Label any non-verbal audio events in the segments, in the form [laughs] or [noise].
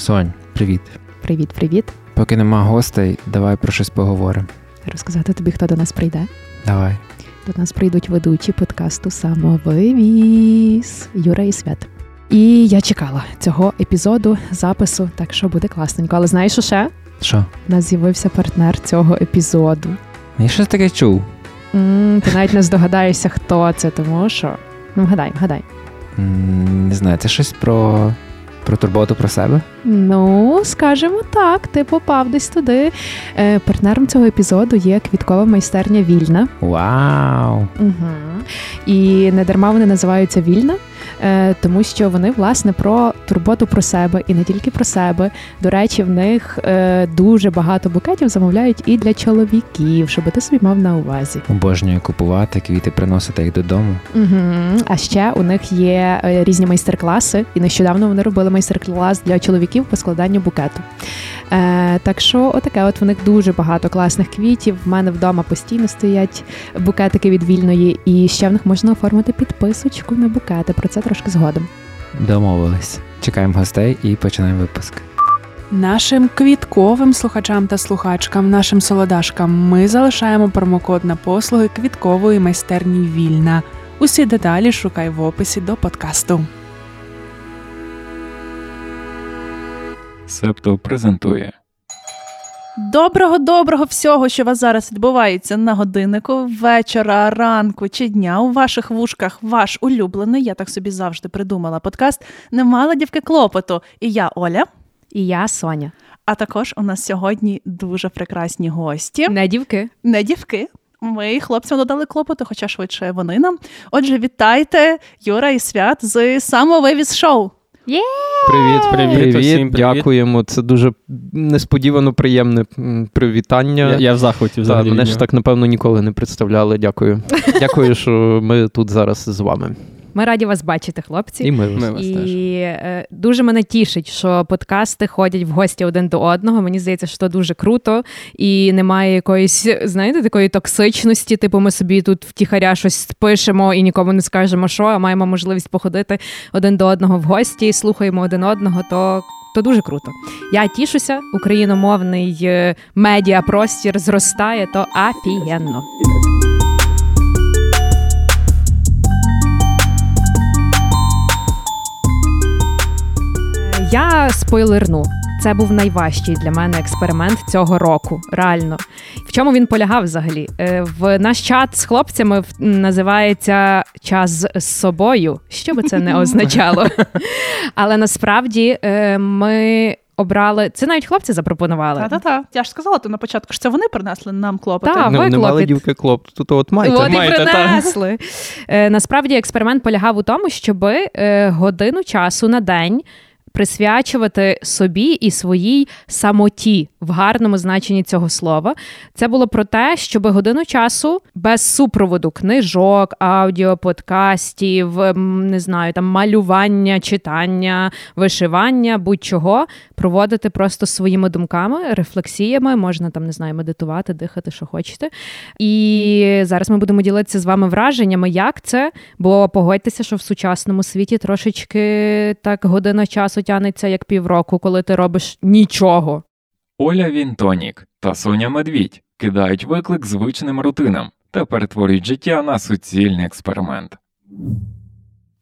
Сонь, привіт. Привіт, привіт. Поки нема гостей, давай про щось поговоримо. Розказати тобі, хто до нас прийде. Давай. До нас прийдуть ведучі подкасту Самовивіз Юра і Свят. І я чекала цього епізоду запису, так що буде класненько. Але знаєш що ще? Що? У нас з'явився партнер цього епізоду. Я щось таке чув. М, Ти навіть не здогадаєшся, хто це, тому що. Ну, гадай, гадай. М, Не знаю, це щось про, про турботу про себе. Ну, скажімо так, ти попав десь туди. Е, партнером цього епізоду є квіткова майстерня Вільна. Вау! Угу. І не дарма вони називаються Вільна, тому що вони власне про турботу про себе і не тільки про себе. До речі, в них е, дуже багато букетів замовляють і для чоловіків, щоб ти собі мав на увазі. Обожнюю купувати квіти, приносити їх додому. Угу. А ще у них є е, різні майстер-класи, і нещодавно вони робили майстер-клас для чоловіків по складанню букету. Е, так що, отаке, от в них дуже багато класних квітів. В мене вдома постійно стоять букетики від вільної, і ще в них можна оформити підписочку на букети. Про це трошки згодом. Домовились. Чекаємо гостей і починаємо випуск. Нашим квітковим слухачам та слухачкам, нашим солодашкам, ми залишаємо промокод на послуги квіткової майстерні Вільна. Усі деталі шукай в описі до подкасту. Септо презентує Доброго доброго всього, що у вас зараз відбувається на годиннику, вечора, ранку чи дня у ваших вушках. Ваш улюблений, я так собі завжди придумала подкаст. Не мала дівки клопоту. І я Оля. І я Соня. А також у нас сьогодні дуже прекрасні гості. Не дівки. Не дівки. Ми хлопцям додали клопоту, хоча швидше вони нам. Отже, вітайте Юра і Свят з самовивіз шоу. Привіт, привіт, Привіт, усім привіт. дякуємо. Це дуже несподівано приємне привітання. Я, я в захваті взагалі. взагалі. мене ж так, напевно, ніколи не представляли. Дякую. [laughs] Дякую, що ми тут зараз з вами. Ми раді вас бачити, хлопці. І ми, Ми вас теж. І е, дуже мене тішить, що подкасти ходять в гості один до одного. Мені здається, що це дуже круто і немає якоїсь, знаєте, такої токсичності. Типу, ми собі тут втіхаря щось пишемо і нікому не скажемо, що, а маємо можливість походити один до одного в гості, слухаємо один одного. То то дуже круто. Я тішуся, україномовний е, медіапростір зростає, то афігенно. Я спойлерну. Це був найважчий для мене експеримент цього року. Реально. В чому він полягав взагалі? Е, В наш чат з хлопцями називається час з собою, що би це не [laughs] означало. Але насправді е, ми обрали. Це навіть хлопці запропонували. Та-та-та. Я ж сказала то на початку, що це вони принесли нам клопоти. Так. Ну, ви не мали дівки клоп. Тут от майте. От і Маєте, та. Е, Насправді експеримент полягав у тому, щоб годину часу на день присвячувати собі і своїй самоті в гарному значенні цього слова. Це було про те, щоб годину часу без супроводу книжок, аудіо, подкастів, не знаю, там малювання, читання, вишивання, будь-чого проводити просто своїми думками, рефлексіями. Можна там не знаю, медитувати, дихати, що хочете. І зараз ми будемо ділитися з вами враженнями, як це. Бо погодьтеся, що в сучасному світі трошечки так година часу тянеться як півроку, коли ти робиш нічого. Оля Вінтонік та Соня Медвідь кидають виклик звичним рутинам та перетворюють життя на суцільний експеримент.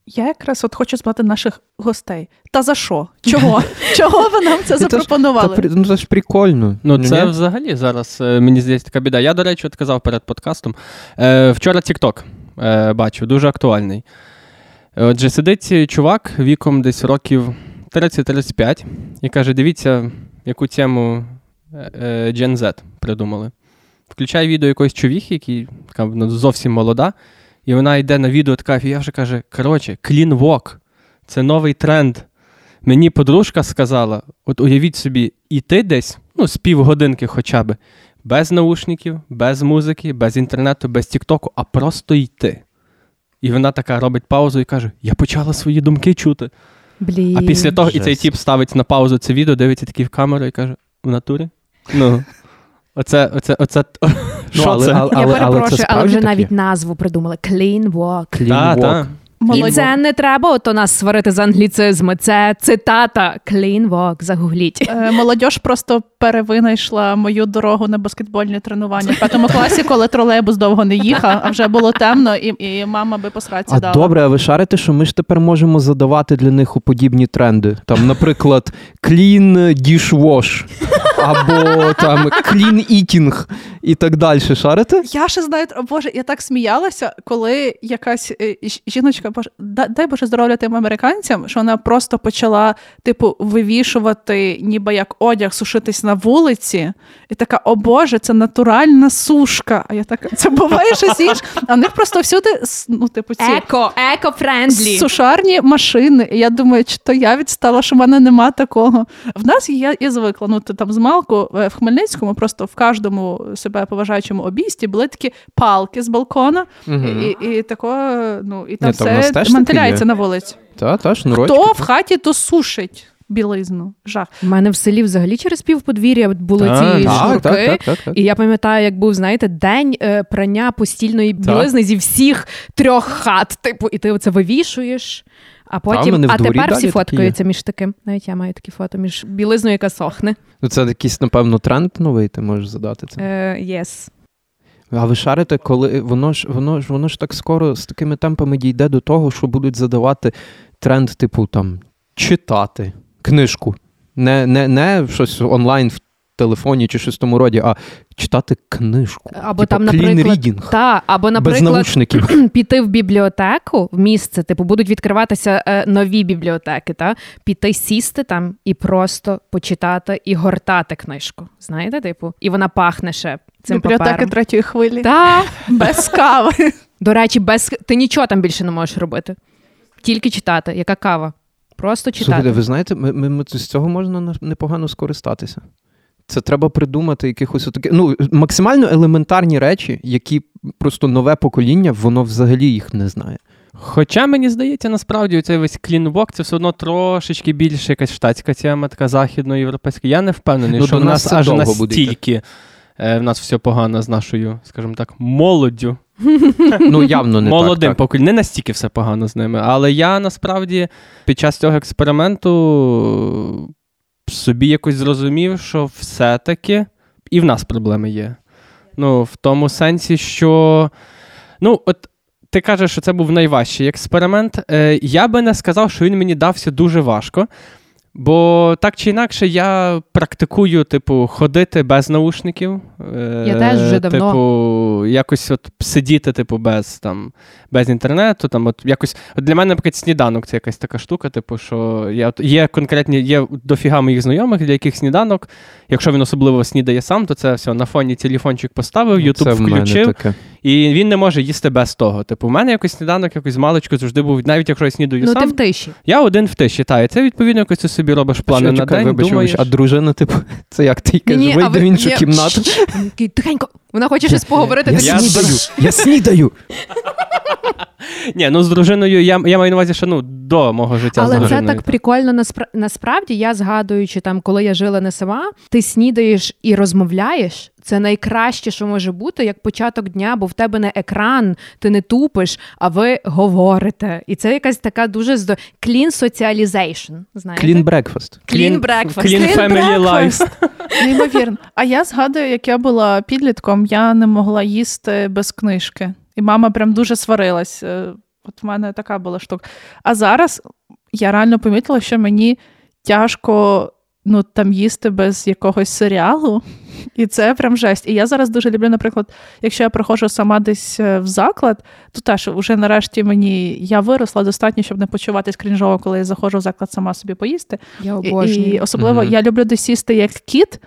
Я якраз от хочу звати наших гостей. Та за що? Чого? [laughs] Чого ви нам це ж- запропонували? Та, при- ну, це ж прикольно. Ну, це ні? взагалі зараз, е, мені здається, така біда. Я, до речі, от казав перед подкастом. Е, вчора TikTok е, бачив, дуже актуальний. Е, Отже, сидить чувак віком десь років 30-35 і каже: дивіться, яку тему е, е, Gen Z придумали. Включає відео якоїсь човіхи, який ну, зовсім молода, і вона йде на відео така, я вже каже: коротше, clean walk. Це новий тренд. Мені подружка сказала: от уявіть собі, іти десь, ну, з півгодинки хоча б, без наушників, без музики, без інтернету, без Тіктоку, а просто йти. І вона така робить паузу і каже: Я почала свої думки чути. Блін. А після того і цей тіп ставить на паузу це відео, дивиться такі в камеру і каже: в натурі? Ну. Оце, оце, оце. [laughs] Ну, Що але, це? але, Я перепрошую, але це перепрошую, але, вже навіть назву придумали. Clean walk. Clean Та, walk. Молодь. це не треба ото нас сварити з англіцизми. Це цитата Clean walk, загугліть. Е, Молодь просто перевинайшла мою дорогу на баскетбольні тренування в п'ятому класі, коли тролейбус довго не їхав, а вже було темно, і, і мама би по сраці А дала. добре, а ви шарите, що ми ж тепер можемо задавати для них у подібні тренди. Там, наприклад, clean dishwash або там clean eating і так далі. Шарите? Я ще знаю, о Боже, я так сміялася, коли якась е, жіночка, Боже, дай Боже здоров'я тим американцям, що вона просто почала, типу, вивішувати, ніби як одяг, сушитись на вулиці, і така, о Боже, це натуральна сушка. А я така, це буває щось інше. А в них просто всюди, ну, типу, ці Еко, eco-friendly. сушарні машини. І я думаю, чи то я відстала, що в мене нема такого. В нас є, я звикла. Ну, то там з малку е, в Хмельницькому, просто в кожному себе поважаючому обійсті були такі палки з балкона, і, і, і тако, ну, і там Ні, там все теж мантиляється на вулиці. Та, та, шнурочки. Хто в хаті, то сушить білизну. Жах. У мене в селі взагалі через півподвір'я були Так, ці Так, шнурки. так, так, так, так. І я пам'ятаю, як був, знаєте, день е, прання постільної білизни зі всіх трьох хат. Типу, і ти оце вивішуєш. А потім, мене а тепер всі такі фоткаються між таким. Навіть я маю такі фото між білизною, яка сохне. Ну, це якийсь, напевно, тренд новий, ти можеш задати це. Е, yes. А ви шарите, коли воно ж воно ж воно ж так скоро з такими темпами дійде до того, що будуть задавати тренд, типу там читати книжку. Не, не, не щось онлайн в телефоні чи щось тому роді, а читати книжку. Або Типу, там, clean наприклад, reading. Та, або, без наприклад, наушників. [clears throat] піти в бібліотеку в місце, типу, будуть відкриватися е, нові бібліотеки, та піти сісти там і просто почитати і гортати книжку. Знаєте, типу, і вона пахне ще цим Бібліотеки папером. третьої хвилі. Та, [laughs] Без кави. до речі, без ти нічого там більше не можеш робити. Тільки читати. Яка кава? Просто читати. Слухайте, ви знаєте, ми, ми, ми з цього можна непогано скористатися. Це треба придумати якихось отаке. Ну, максимально елементарні речі, які просто нове покоління, воно взагалі їх не знає. Хоча мені здається, насправді цей весь клінвок це все одно трошечки більше якась штатська тема, така західноєвропейська. Я не впевнений, Ну, що в нас нас аж настільки е, в нас все погано з нашою, скажімо так, молоддю. [laughs] Ну, явно не молодим поколінням. Не настільки все погано з ними. Але я насправді під час цього експерименту собі якось зрозумів, що все-таки і в нас проблеми є. Ну, в тому сенсі, що. Ну, от ти кажеш, що це був найважчий експеримент. Е, я би не сказав, що він мені дався дуже важко. Бо так чи інакше, я практикую, типу, ходити без наушників. Е, Я теж вже давно. Типу, якось от сидіти, типу, без там, без інтернету. Там, от якось, от для мене, наприклад, сніданок це якась така штука, типу, що я, от, є конкретні, є дофіга моїх знайомих, для яких сніданок, якщо він особливо снідає сам, то це все на фоні телефончик поставив, Ютуб в мене включив. таке. І він не може їсти без того. Типу, в мене якось сніданок, якось маличку завжди був, навіть якщо я снідаю ну, сам, ти в тиші. я один в тиші. Та, і це відповідно якось ти собі робиш плани на чекай, день. вибач, думаєш, а дружина, типу, [laughs] це як ти кажеш, вийде в іншу кімнату. [laughs] Тихенько, вона хоче щось поговорити. Я ти Я снідаю, я [laughs] снідаю. Ні, ну з дружиною я, я маю на увазі, що ну до мого життя з Але це дружиною. так прикольно. наспра- Насправді, я згадуючи там, коли я жила не сама, ти снідаєш і розмовляєш. Це найкраще, що може бути, як початок дня, бо в тебе не екран, ти не тупиш, а ви говорите. І це якась така дуже здо... clean socialization, знаєте? Clean breakfast. Clean breakfast. Clean Clean family [laughs] Неймовірно. А я згадую, як я була підлітком, я не могла їсти без книжки. І мама прям дуже сварилась. Е, От в мене така була штука. А зараз я реально помітила, що мені тяжко ну, там їсти без якогось серіалу. І це прям жесть. І я зараз дуже люблю, наприклад, якщо я приходжу сама десь е, в заклад, то теж вже нарешті мені я виросла достатньо, щоб не почуватись крінжово, коли я заходжу в заклад сама собі поїсти. Я І, обожнюю. і особливо Мгм. я люблю десь сісти як кіт,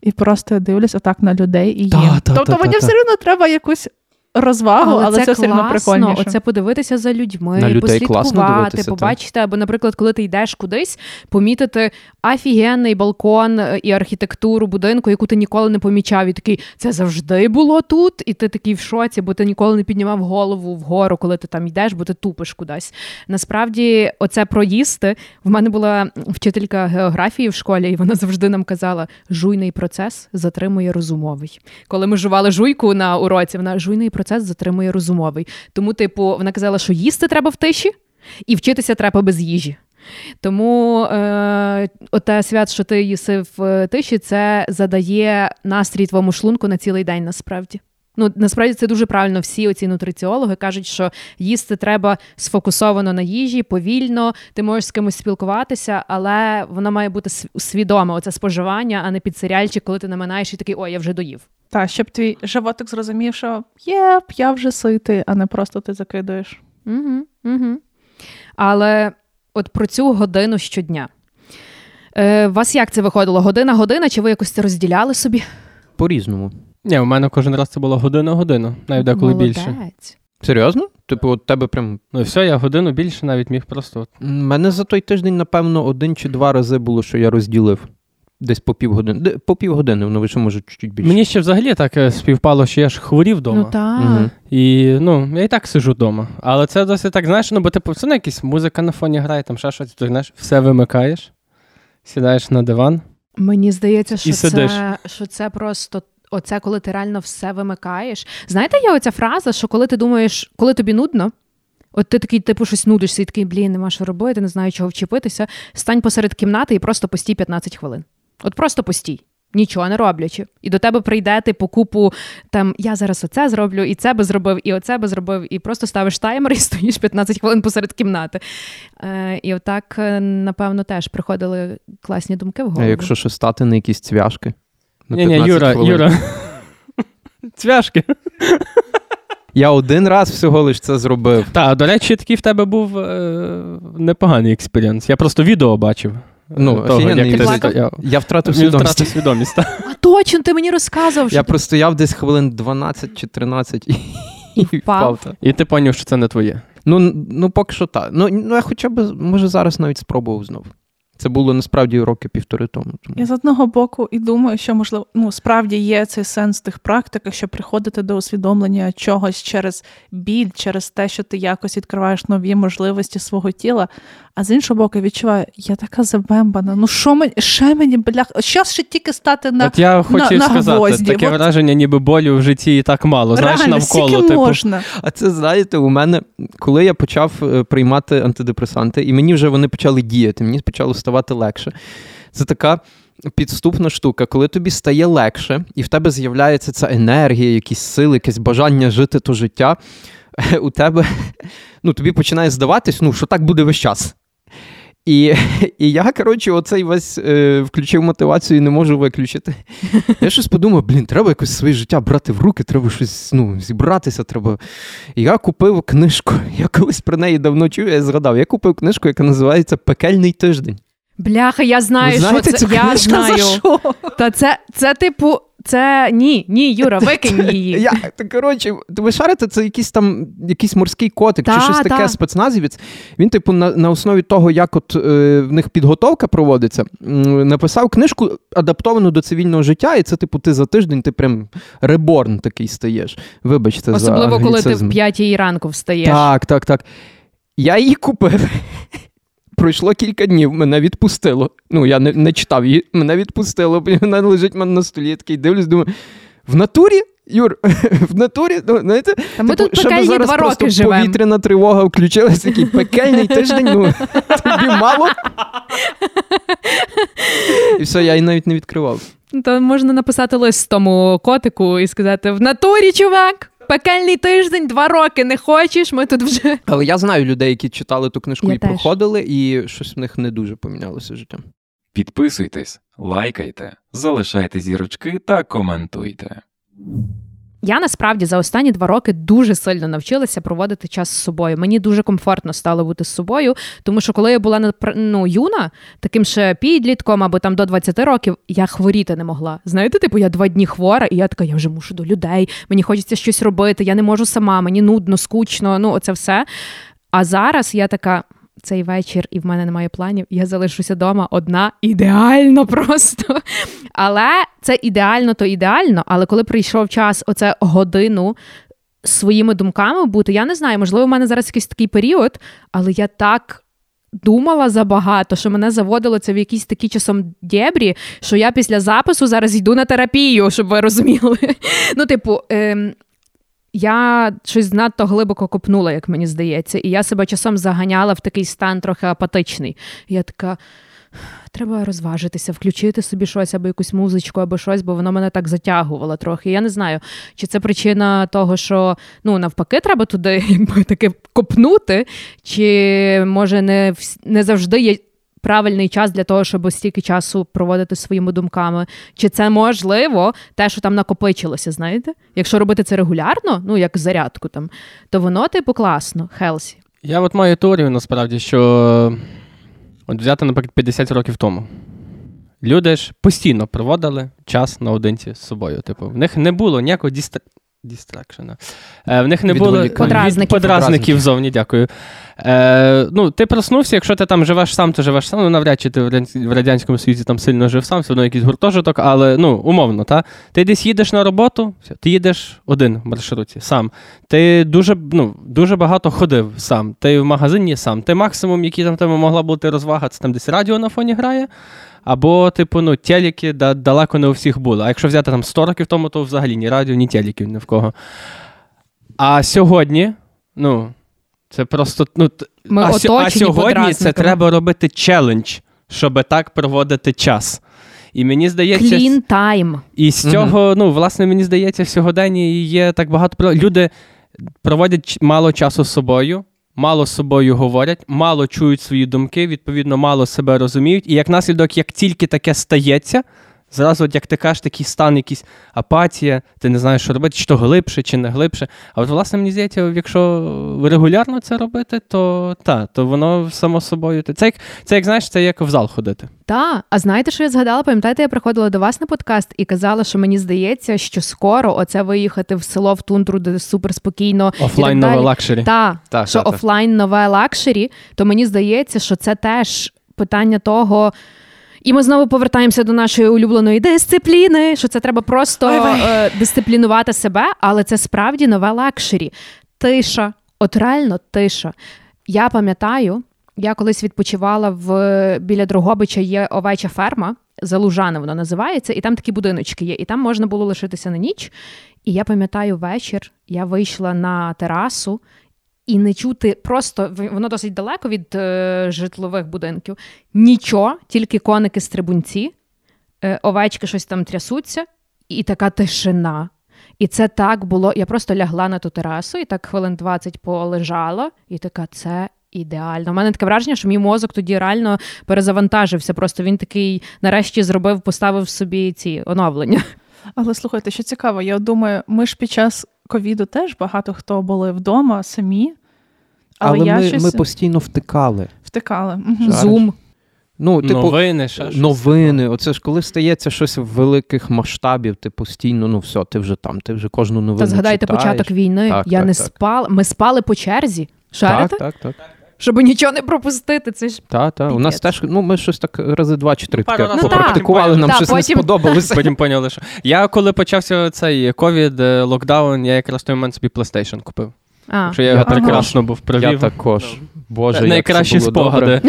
і просто дивлюсь отак на людей і їм. Та, та, тобто та, мені та, все одно треба якусь розвагу, але, це, все одно прикольніше. Оце подивитися за людьми, На людей послідкувати, дивитися, так. побачити, або, наприклад, коли ти йдеш кудись, помітити офігенний балкон е, і архітектуру будинку, яку ти ніколи не помічав, і такий це завжди було тут, і ти такий в шоці, бо ти ніколи не піднімав голову вгору, коли ти там йдеш, бо ти тупиш кудись. Насправді, оце про їсти. В мене була вчителька географії в школі, і вона завжди нам казала: жуйний процес затримує розумовий. Коли ми жували жуйку на уроці, вона жуйний процес процес затримує розумовий. Тому, типу, вона казала, що їсти треба в тиші і вчитися треба без їжі. Тому е, оте свят, що ти їси в тиші, це задає настрій твоєму шлунку на цілий день насправді. Ну, насправді це дуже правильно. Всі оці нутриціологи кажуть, що їсти треба сфокусовано на їжі, повільно. Ти можеш з кимось спілкуватися, але воно має бути свідоме оце споживання, а не під серіальчик, коли ти наминаєш і такий ой, я вже доїв. Так, щоб твій животик зрозумів, що є, я вже ситий, а не просто ти закидуєш. Угу, угу. Але от про цю годину щодня. Е, У вас як це виходило? Година-година, чи ви якось це розділяли собі? По-різному. Ні, у мене кожен раз це було година-година, навіть деколи Молодець. більше. Серйозно? Типу, от тебе прям. Ну і все, я годину більше навіть міг просто. от. У мене за той тиждень, напевно, один чи два рази було, що я розділив. Десь по півгодини. Де- По півгодини, воно вище може чуть-чуть більше. Мені ще взагалі так е, співпало, що я ж хворів вдома. Ну так. Мгм. І ну, я і так сижу вдома. Але це досить так, знаєш, ну бо типу, все на якась музика на фоні грає, там ще щось, ти знаєш, все вимикаєш, сідаєш на диван. Мені здається, що І сидиш. що це просто. Оце, коли ти реально все вимикаєш. Знаєте, є оця фраза, що коли ти думаєш, коли тобі нудно, от ти такий, типу, щось нудишся, і такий, блін, нема що робити, не знаю, чого вчепитися. Стань посеред кімнати і просто постій 15 хвилин. От просто постій, нічого не роблячи. І до тебе прийде ти по купу там я зараз оце зроблю, і це би зробив, і оце би зробив, і просто ставиш таймер [laughs] і стоїш 15 хвилин посеред кімнати. Е, і отак, е, напевно, теж приходили класні думки в голову. А якщо ще стати на якісь цвяшки? На Ні, ні, Юра, хвилин. Юра. [laughs] Цвяшки. Я один раз всього лиш це зробив. Так, до речі, такий в тебе був е, непоганий experience. Я просто відео бачив. е, Ну, того, як ти відео. стояв. Я втратив Він свідомість. втратив свідомість. так. А точно, ти мені розказував, що Я ти- простояв десь хвилин 12 чи 13 і, І [laughs] впав. та. І ти поняв, що це не твоє. Ну, ну, поки що так. Ну, ну, я хоча б, може, зараз навіть спробував знову. Це було насправді роки півтори тому. тому. Я з одного боку і думаю, що можливо, ну справді є цей сенс тих практиках, що приходити до усвідомлення чогось через біль, через те, що ти якось відкриваєш нові можливості свого тіла. А з іншого боку, я відчуваю, я така забембана. Ну що мені ще мені блях? Що ще тільки стати на От я хотів на сказати, гвозді. таке От враження, ніби болю в житті і так мало. Знаєш, навколо. Типу, можна. А це знаєте, у мене, коли я почав е, приймати антидепресанти, і мені вже вони почали діяти, мені почало ставати легше. Це така підступна штука, коли тобі стає легше, і в тебе з'являється ця енергія, якісь сили, якесь бажання жити то життя. [laughs] У тебе ну, тобі починає здаватись, ну, що так буде весь час. І, і я, коротше, оцей весь е, включив мотивацію і не можу виключити. Я щось подумав, блін, треба якось своє життя брати в руки, треба щось ну, зібратися. треба. І я купив книжку. [laughs] Я колись про неї давно чув, я згадав. Я купив книжку, яка називається Пекельний тиждень. Бляха, я знаю, Ви що це. цю Я книжку? знаю. За що? Та це, це, типу, це ні, ні, Юра, викинь її. Я, то, коротше, ви шарите, це якийсь там якийсь морський котик Та, чи щось таке та. спецназівець. Він, типу, на, на основі того, як от е, в них підготовка проводиться, написав книжку, адаптовану до цивільного життя, і це, типу, ти за тиждень ти прям реборн такий стаєш. Вибачте, за Особливо, коли ти в п'ятій ранку встаєш. Так, так, так. Я її купив. Пройшло кілька днів, мене відпустило. Ну, я не, не читав її, мене відпустило. Вона лежить в мене на столі, я такий дивлюсь, думаю, в натурі? Юр, [laughs] в натурі, ну, знаєте, Та ми типу, тут щоб зараз два просто роки живемо. повітряна тривога включилась, такий пекельний тиждень, ну [laughs] тобі мало. І все, я її навіть не відкривав. То можна написати лист тому котику і сказати: в натурі, чувак, пекельний тиждень, два роки не хочеш, ми тут вже. Але я знаю людей, які читали ту книжку Я і теж. проходили, і щось в них не дуже помінялося життя. Підписуйтесь, лайкайте, залишайте зірочки та коментуйте. Я насправді за останні два роки дуже сильно навчилася проводити час з собою. Мені дуже комфортно стало бути з собою, тому що коли я була ну, юна, таким ще підлітком або там до 20 років, я хворіти не могла. Знаєте, типу, я два дні хвора, і я така, я вже мушу до людей, мені хочеться щось робити, я не можу сама, мені нудно, скучно, ну оце все. А зараз я така. Цей вечір, і в мене немає планів. Я залишуся вдома одна ідеально просто. Але це ідеально, то ідеально. Але коли прийшов час, оце годину своїми думками бути, я не знаю, можливо, в мене зараз якийсь такий період, але я так. Думала забагато, що мене заводило це в якісь такі часом дєбрі, що я після запису зараз йду на терапію, щоб ви розуміли. Ну, типу, ем, Я щось надто глибоко копнула, як мені здається, і я себе часом заганяла в такий стан трохи апатичний. Я така. Треба розважитися, включити собі щось або якусь музичку, або щось, бо воно мене так затягувало трохи. Я не знаю, чи це причина того, що ну навпаки, треба туди [laughs] якби таки копнути, чи може не не завжди є правильний час для того, щоб стільки часу проводити своїми думками. Чи це можливо те, що там накопичилося, знаєте? Якщо робити це регулярно, ну як зарядку там, то воно, типу, класно, Хелсі. Я от маю теорію насправді, що от взяти, наприклад, 50 років тому. Люди ж постійно проводили час наодинці з собою. Типу, в них не було ніякого дістра... Дістракшена. Е, В них не було подразників. подразників зовні, дякую. Е, Ну, Ти проснувся, якщо ти там живеш сам, то живеш сам. Ну, навряд чи ти в Радянському Союзі там сильно жив сам, все одно якийсь гуртожиток, але ну, умовно, та? ти десь їдеш на роботу, все, ти їдеш один в маршруті, сам. Ти дуже ну, дуже багато ходив сам. Ти в магазині сам. Ти максимум, який там тебе могла бути розвага, це там десь радіо на фоні грає. Або, типу, ну, телеки да, далеко не у всіх були. А якщо взяти там 100 років тому, то взагалі ні радіо, ні телеків ні в кого. А сьогодні, ну, це просто. ну, Ми А, а сьогодні це треба робити челендж, щоб так проводити час. І мені здається, Clean time. І з цього, ну, власне, мені здається, в сьогоденні є так багато. Люди проводять мало часу з собою мало з собою говорять, мало чують свої думки, відповідно, мало себе розуміють. І як наслідок, як тільки таке стається, Зразу, от як ти кажеш, такий стан, якийсь апатія, ти не знаєш, що робити, чи то глибше, чи не глибше. А от, власне, мені здається, якщо регулярно це робити, то та, то воно само собою. Це як, це як знаєш, це як в зал ходити. Так, а знаєте, що я згадала? Пам'ятаєте, я приходила до вас на подкаст і казала, що мені здається, що скоро оце виїхати в село в тундру, де супер спокійно. Офлайн нове luxury. Так, та, що та, офлайн нове luxury, то мені здається, що це теж питання того. І ми знову повертаємося до нашої улюбленої дисципліни, що це треба просто е, дисциплінувати себе, але це справді нове luxury. Тиша, от реально тиша. Я пам'ятаю, я колись відпочивала в біля Дрогобича є овеча ферма, Залужане воно називається, і там такі будиночки є, і там можна було лишитися на ніч. І я пам'ятаю вечір, я вийшла на терасу, і не чути просто воно досить далеко від е, житлових будинків. Нічого, тільки коники-стрибунці, е, овечки щось там трясуться, і така тишина. І це так було. Я просто лягла на ту терасу і так хвилин 20 полежала, і така це. Ідеально. У мене таке враження, що мій мозок тоді реально перезавантажився. Просто він такий нарешті зробив, поставив собі ці оновлення. Але слухайте, що цікаво, я думаю, ми ж під час ковіду теж багато хто були вдома самі. Але, Але я ми щось... ми постійно втикали. Втикали. Зум. Ну, типу, Новини, ще новини. Оце ж коли стається щось великих масштабів, ти постійно, ну все, ти вже там, ти вже кожну новину. Та згадайте читаєш. початок війни. Так, я так, не так. спала. Ми спали по черзі. Шарите? Так, так, так. Щоб нічого не пропустити. Це ж Так, так. У нас теж ну ми щось так рази два чи три таке ну, попрактикували, нам та, щось потім... не сподобалося. Потім поняли, що я коли почався цей ковід, е, локдаун, я якраз той момент собі PlayStation купив. А. Що я його прекрасно був провів. Я також. Ну, Боже, Найкращі як це було спогади.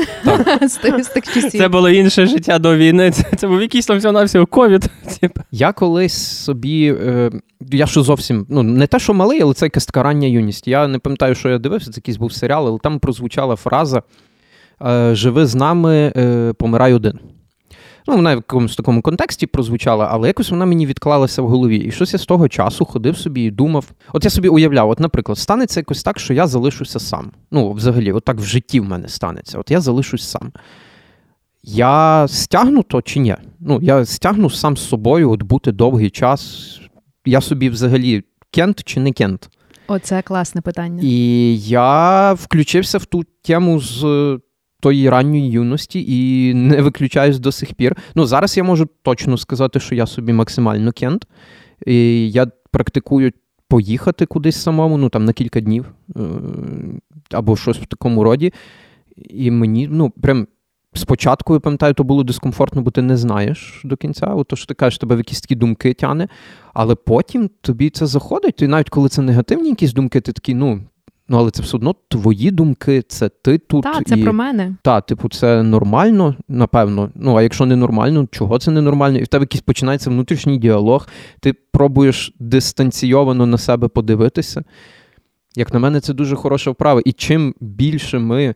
[laughs] Це було інше життя до війни. [laughs] Це, це був якийсь там всього ковід. [laughs] Я колись собі. Е, я що зовсім ну не те, що малий, але це якась така рання юність. Я не пам'ятаю, що я дивився, це якийсь був серіал, але там прозвучала фраза е, Живи з нами, е, помирай один. Ну, вона в якомусь такому контексті прозвучала, але якось вона мені відклалася в голові. І щось я з того часу ходив собі і думав. От я собі уявляв, от, наприклад, станеться якось так, що я залишуся сам. Ну, взагалі, от так в житті в мене станеться. От я залишусь сам. Я стягну то чи ні? Ну, я стягну сам з собою от бути довгий час. Я собі взагалі кент чи не кент? Оце класне питання. І я включився в ту тему з тої ранньої юності і не виключаюсь до сих пір. Ну, зараз я можу точно сказати, що я собі максимально кент. І Я практикую поїхати кудись самому, ну там на кілька днів е, або щось в такому роді. І мені, ну, прям. Спочатку, я пам'ятаю, то було дискомфортно, бо ти не знаєш до кінця. Ото що ти кажеш, тебе в якісь такі думки тяне, але потім тобі це заходить. І навіть коли це негативні якісь думки, ти такий, ну, Ну, але це все одно твої думки, це ти тут. Так, це і... про мене. Так, типу, це нормально, напевно. Ну, а якщо не нормально, чого це не нормально? І в тебе якийсь починається внутрішній діалог, ти пробуєш дистанційовано на себе подивитися. Як на мене, це дуже хороша вправа. І чим більше ми е,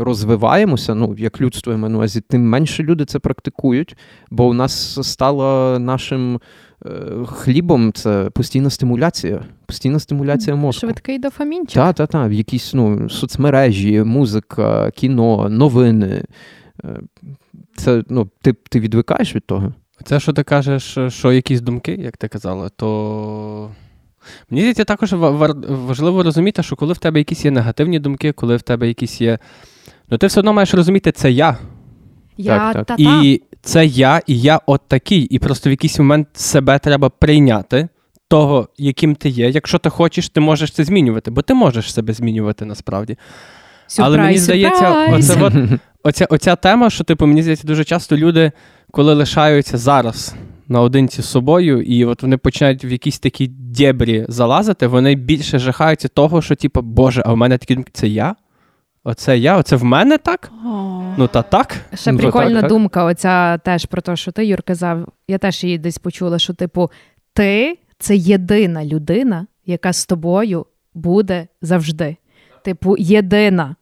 розвиваємося, ну, як людство я маю на увазі, тим менше люди це практикують, бо у нас стало нашим хлібом це постійна стимуляція. Постійна стимуляція мозку. Швидкий дофамінчик. Так, так, так. В якісь ну, соцмережі, музика, кіно, новини. Е, Це, ну, ти, ти відвикаєш від того? Це, що ти кажеш, що якісь думки, як ти казала, то. Мені здається, також важливо розуміти, що коли в тебе якісь є негативні думки, коли в тебе якісь є. Ну, ти все одно маєш розуміти, це я. Я Так, так. та-та. І це я, і я от такий. І просто в якийсь момент себе треба прийняти, того, яким ти є. Якщо ти хочеш, ти можеш це змінювати, бо ти можеш себе змінювати насправді. Сюрприз, Але мені здається, оце от, [laughs] оця, оця тема, що типу, мені здається, дуже часто люди, коли лишаються зараз наодинці з собою, і от вони починають в якісь такі дєбрі залазити, вони більше жахаються того, що, типу, Боже, а в мене такі думки, це я? Оце я? Оце в мене так? Ну та так. Ще Ну, прикольна так, так. думка, оця теж про те, що ти, Юр, казав. Я теж її десь почула, що, типу, ти це єдина людина, яка з тобою буде завжди. Типу, єдина.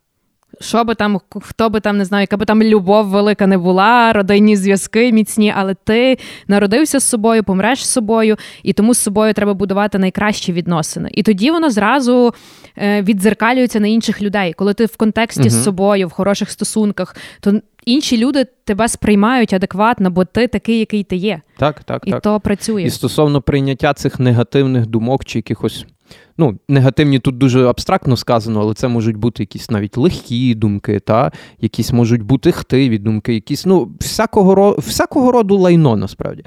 Що би там, хто би там не знаю, яка би там любов велика не була, родинні зв'язки міцні, але ти народився з собою, помреш з собою, і тому з собою треба будувати найкращі відносини. І тоді воно зразу е, віддзеркалюється на інших людей. Коли ти в контексті угу. з собою, в хороших стосунках, то інші люди тебе сприймають адекватно, бо ти такий, який ти є. Так, так, І так. то працює. І стосовно прийняття цих негативних думок чи якихось. Ну, негативні тут дуже абстрактно сказано, але це можуть бути якісь навіть легкі думки, та? якісь можуть бути хтиві думки, якісь, ну, всякого, всякого роду лайно насправді.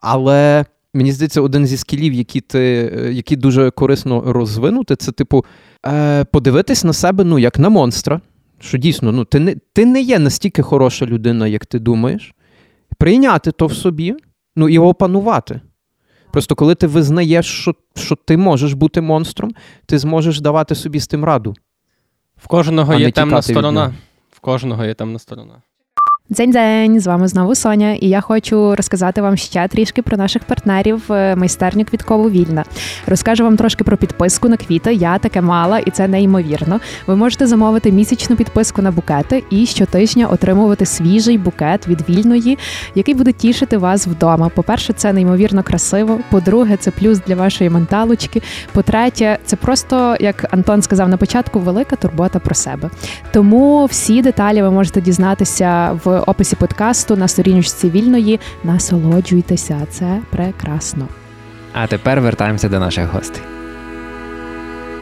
Але мені здається, один зі скілів, які ти, е, які дуже корисно розвинути, це, типу, е, подивитись на себе ну, як на монстра. Що дійсно, ну, ти не, ти не є настільки хороша людина, як ти думаєш, прийняти то в собі, ну і опанувати. Просто коли ти визнаєш, що, що ти можеш бути монстром, ти зможеш давати собі з тим раду. В кожного є темна сторона. В кожного є темна сторона. Дзень-дзень, з вами знову Соня, і я хочу розказати вам ще трішки про наших партнерів е, майстерню квіткову вільна. Розкажу вам трошки про підписку на квіти. Я таке мала, і це неймовірно. Ви можете замовити місячну підписку на букети і щотижня отримувати свіжий букет від вільної, який буде тішити вас вдома. По-перше, це неймовірно красиво. По-друге, це плюс для вашої менталочки. По-третє, це просто, як Антон сказав на початку, велика турбота про себе. Тому всі деталі ви можете дізнатися в описі подкасту на сторіночці вільної. Насолоджуйтеся, це прекрасно. А тепер вертаємося до наших гостей.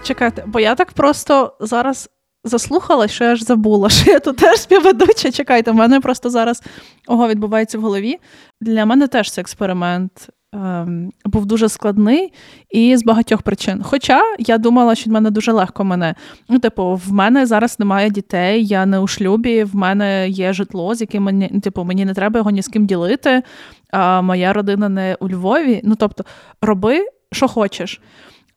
Чекайте, бо я так просто зараз заслухала, що я ж забула, [laughs] що я тут теж співведуча. Чекайте, в мене просто зараз ого відбувається в голові. Для мене теж це експеримент ем, був дуже складний і з багатьох причин. Хоча я думала, що в мене дуже легко мене. Ну, типу, в мене зараз немає дітей, я не у шлюбі, в мене є житло, з яким мені, типу, мені не треба його ні з ким ділити. А моя родина не у Львові. Ну, тобто, роби, що хочеш.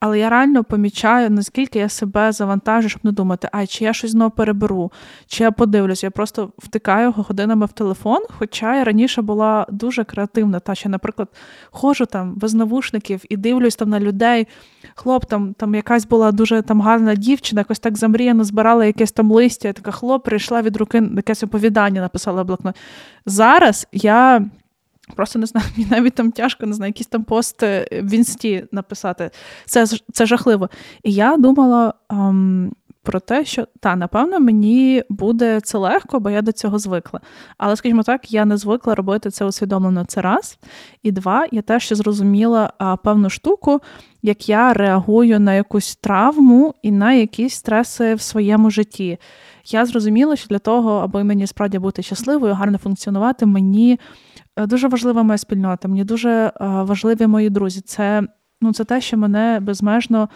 Але я реально помічаю, наскільки я себе завантажу, щоб не думати, ай, чи я щось знову переберу, чи я подивлюсь. Я просто втикаю годинами в телефон. Хоча я раніше була дуже креативна. Та що, наприклад, ходжу там без навушників і дивлюсь там на людей. Хлоп, там там якась була дуже там гарна дівчина, якось так замріяно збирала якесь там листя. Я така хлоп, прийшла від руки, якесь оповідання написала в блокнот. Зараз я. Просто не знаю, [laughs] мені навіть там тяжко, не знаю, якісь там пости в інсті написати. Це, це жахливо. І я думала ем, про те, що та, напевно, мені буде це легко, бо я до цього звикла. Але, скажімо так, я не звикла робити це усвідомлено. Це раз. І два, я теж ще зрозуміла а, певну штуку, як я реагую на якусь травму і на якісь стреси в своєму житті. Я зрозуміла, що для того, аби мені справді бути щасливою, гарно функціонувати, мені дуже важлива моя спільнота, мені дуже е, важливі мої друзі. Це, ну, це те, що мене безмежно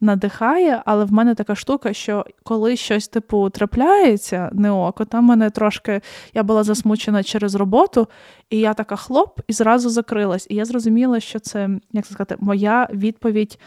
надихає, але в мене така штука, що коли щось типу трапляється не око, там мене трошки я була засмучена через роботу, і я така хлоп, і зразу закрилась. І я зрозуміла, що це як сказати, моя відповідь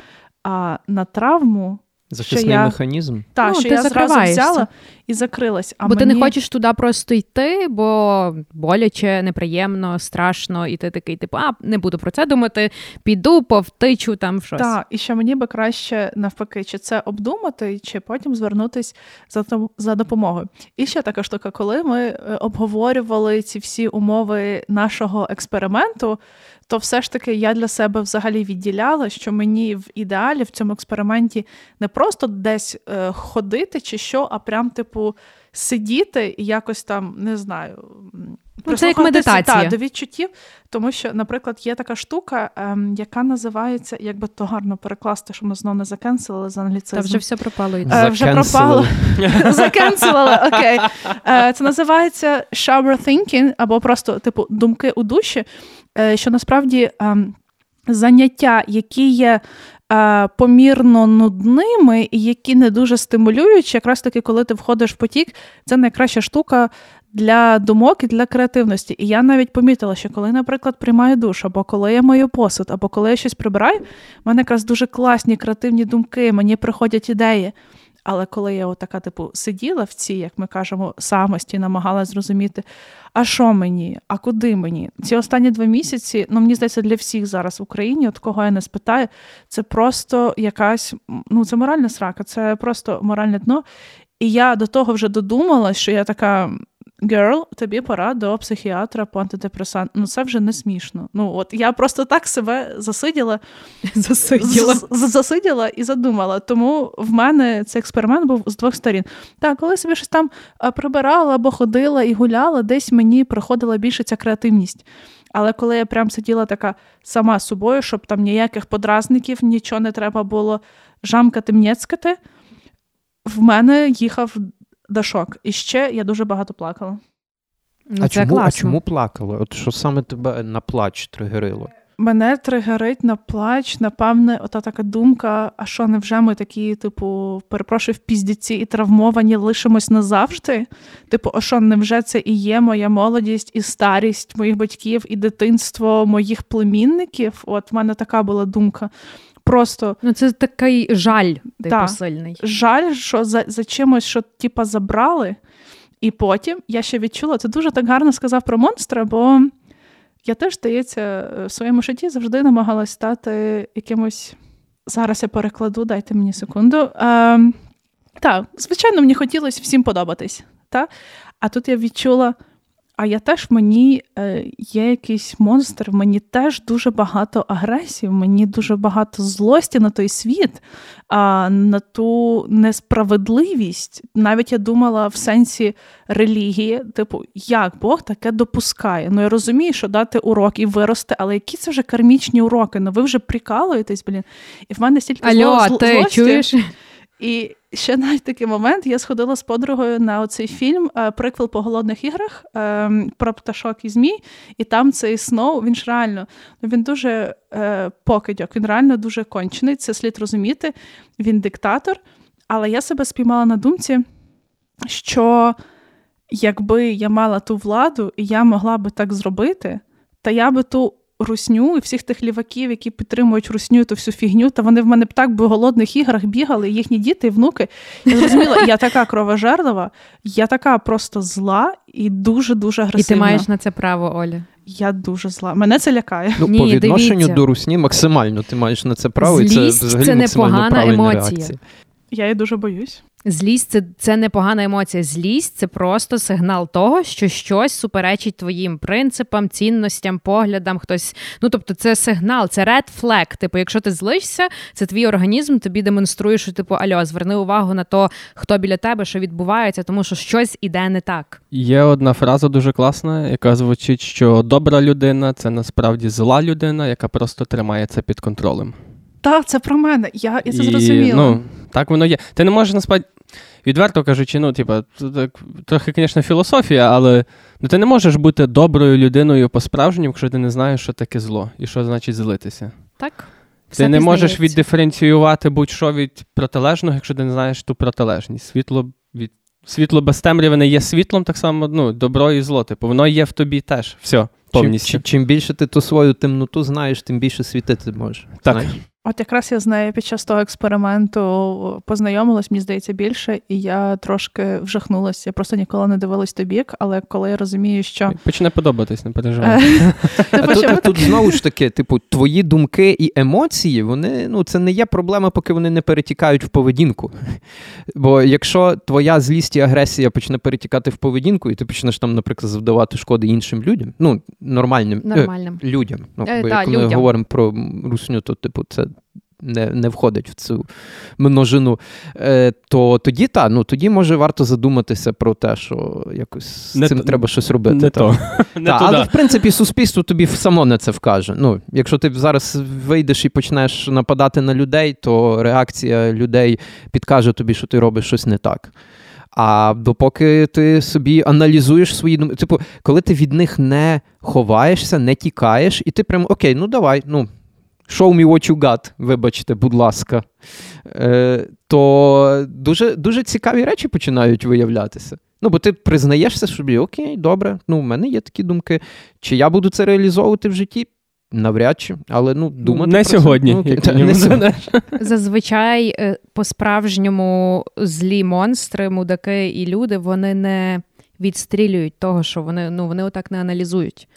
а, на травму. Захисний я- механізм. Та, Ну, що ти я зразу взяла і закрилась. А бо ти не хочеш туди просто йти, бо боляче, неприємно, страшно, і ти такий, типу, а не буду про це думати, піду, повтичу там в щось. Так, і що мені би краще навпаки, чи це обдумати, чи потім звернутись за том- за допомогою. І ще така штука, коли ми е, обговорювали ці всі умови нашого експерименту, то все ж таки я для себе взагалі відділяла, що мені в ідеалі в цьому експерименті не просто десь е, ходити чи що, а прям, типу, сидіти і якось там не знаю. Ну, це як медитація. та, до відчуттів, тому що, наприклад, є така штука, ем, яка називається, як би то гарно перекласти, що ми знову не закенселили з англіцизму. Та вже все пропало. Е, вже пропало. [laughs] Закенселили, окей. Е, Це називається shower thinking, або просто, типу, думки у душі, е, що насправді ем, заняття, які є е, помірно нудними і які не дуже стимулюючі, якраз таки, коли ти входиш в потік, це найкраща штука. Для думок і для креативності. І я навіть помітила, що коли, наприклад, приймаю душ, або коли я мою посуд, або коли я щось прибираю, в мене якраз дуже класні креативні думки, мені приходять ідеї. Але коли я отака, типу, сиділа в цій, як ми кажемо, самості, намагалася зрозуміти, а що мені, а куди мені? Ці останні два місяці, ну мені здається, для всіх зараз в Україні, от кого я не спитаю, це просто якась, ну це моральна срака, це просто моральне дно. І я до того вже додумала, що я така. Girl, тобі пора до психіатра по антидепресанту. Ну це вже не смішно. Ну от я просто так себе засиділа, [laughs] Засиділа. з- з- засиділа і задумала. Тому в мене цей експеримент був з двох сторін. Так, коли собі щось там прибирала або ходила і гуляла, десь мені приходила більше ця креативність. Але коли я прям сиділа така сама з собою, щоб там ніяких подразників, нічого не треба було жамкати, м'єцкати, в мене їхав дашок. І ще я дуже багато плакала. Ну, а, це чому, а чому плакали? От що саме тебе на плач тригерило? Мене тригерить на плач, напевне, ота така думка: а що невже ми такі, типу, перепрошую, в піздіці і травмовані лишимось назавжди? Типу, а що, невже це і є моя молодість, і старість моїх батьків, і дитинство моїх племінників? От в мене така була думка. Просто Ну, це такий жаль, типу, Да. сильний. жаль, що за, за чимось, що типа забрали. І потім я ще відчула, це дуже так гарно сказав про монстра, бо я теж, здається, в своєму житті завжди намагалась стати якимось. Зараз я перекладу, дайте мені секунду. Е, так, звичайно, мені хотілося всім подобатись. Та? А тут я відчула, а я теж в мені е, є якийсь монстр, в мені теж дуже багато агресії, в мені дуже багато злості на той світ, на ту несправедливість. Навіть я думала в сенсі релігії, типу, як Бог таке допускає. Ну я розумію, що дати урок і вирости, але які це вже кармічні уроки? Ну ви вже прикалуєтесь, блін. І в мене стільки зло- Алло, зл- ти злості. чуєш? І ще навіть такий момент я сходила з подругою на оцей фільм е, приквел по голодних іграх е, про пташок і змій, і там цей Сноу, він ж реально він дуже е, покидьок, він реально дуже кончений. Це слід розуміти. Він диктатор. Але я себе спіймала на думці, що якби я мала ту владу, і я могла би так зробити, та я би ту русню і всіх тих ліваків, які підтримують русню і ту всю фігню, та вони в мене б так би в голодних іграх бігали, їхні діти і внуки. Я зрозуміла, я така кровожерлива, я така просто зла і дуже-дуже І ти маєш на це право, Оля. Я дуже зла. Мене це лякає. Ну, Ні, по відношенню дивіться. до русні максимально ти маєш на це право, і це взагалі це непогана емоція. реакція. Я її дуже боюсь. Злість це, це не погана емоція. Злість це просто сигнал того, що щось суперечить твоїм принципам, цінностям, поглядам. Хтось. Ну тобто, це сигнал, це red flag. Типу, якщо ти злишся, це твій організм тобі демонструє, що типу альо, зверни увагу на то, хто біля тебе, що відбувається, тому що щось іде не так. Є одна фраза дуже класна, яка звучить, що добра людина це насправді зла людина, яка просто тримає це під контролем. Так, це про мене. Я, я це зрозуміла. Ну, так воно є. Ти не можеш насправді, відверто кажучи, ну, типа, трохи, звісно, філософія, але ну, ти не можеш бути доброю людиною по-справжньому, якщо ти не знаєш, що таке зло і що значить злитися. Так? Ти не можеш віддиференціювати будь-що від протилежного, якщо ти не знаєш ту протилежність. Світло від світло без темряви не є світлом, так само ну, добро і зло. Типу, воно є в тобі теж. Все, повністю. чим, чим більше ти ту свою темноту знаєш, тим більше світити можеш. Так. Знаєш? От якраз я з нею під час того експерименту познайомилась, мені здається, більше, і я трошки вжахнулася. Я просто ніколи не дивилась той бік, але коли я розумію, що Почне подобатись, не переживай. Е, [laughs] А типу, тут, знову ж [laughs] таки, типу, твої думки і емоції, вони ну це не є проблема, поки вони не перетікають в поведінку. Бо якщо твоя злість і агресія почне перетікати в поведінку, і ти почнеш там, наприклад, завдавати шкоди іншим людям, ну нормальним е, людям. Ну, Е, бо як ми говоримо про русню, то типу це. Не, не входить в цю множину, е, то тоді та, ну тоді може варто задуматися про те, що якось з цим то- треба щось робити. Не та. то. [laughs] Не але в принципі суспільство тобі само на це вкаже. Ну, якщо ти зараз вийдеш і почнеш нападати на людей, то реакція людей підкаже тобі, що ти робиш щось не так. А допоки ти собі аналізуєш свої думки, типу, коли ти від них не ховаєшся, не тікаєш, і ти прямо окей, ну давай, ну. Show me what you got, вибачте, будь ласка. Е, то дуже, дуже цікаві речі починають виявлятися. Ну, бо ти признаєшся собі, окей, добре, ну, в мене є такі думки. Чи я буду це реалізовувати в житті? Навряд чи, але ну, думати. Не про це. Ну, окей. як Та, не сьогодні. Зазвичай е, по-справжньому злі монстри, мудаки і люди вони не відстрілюють того, що вони ну вони отак не аналізують.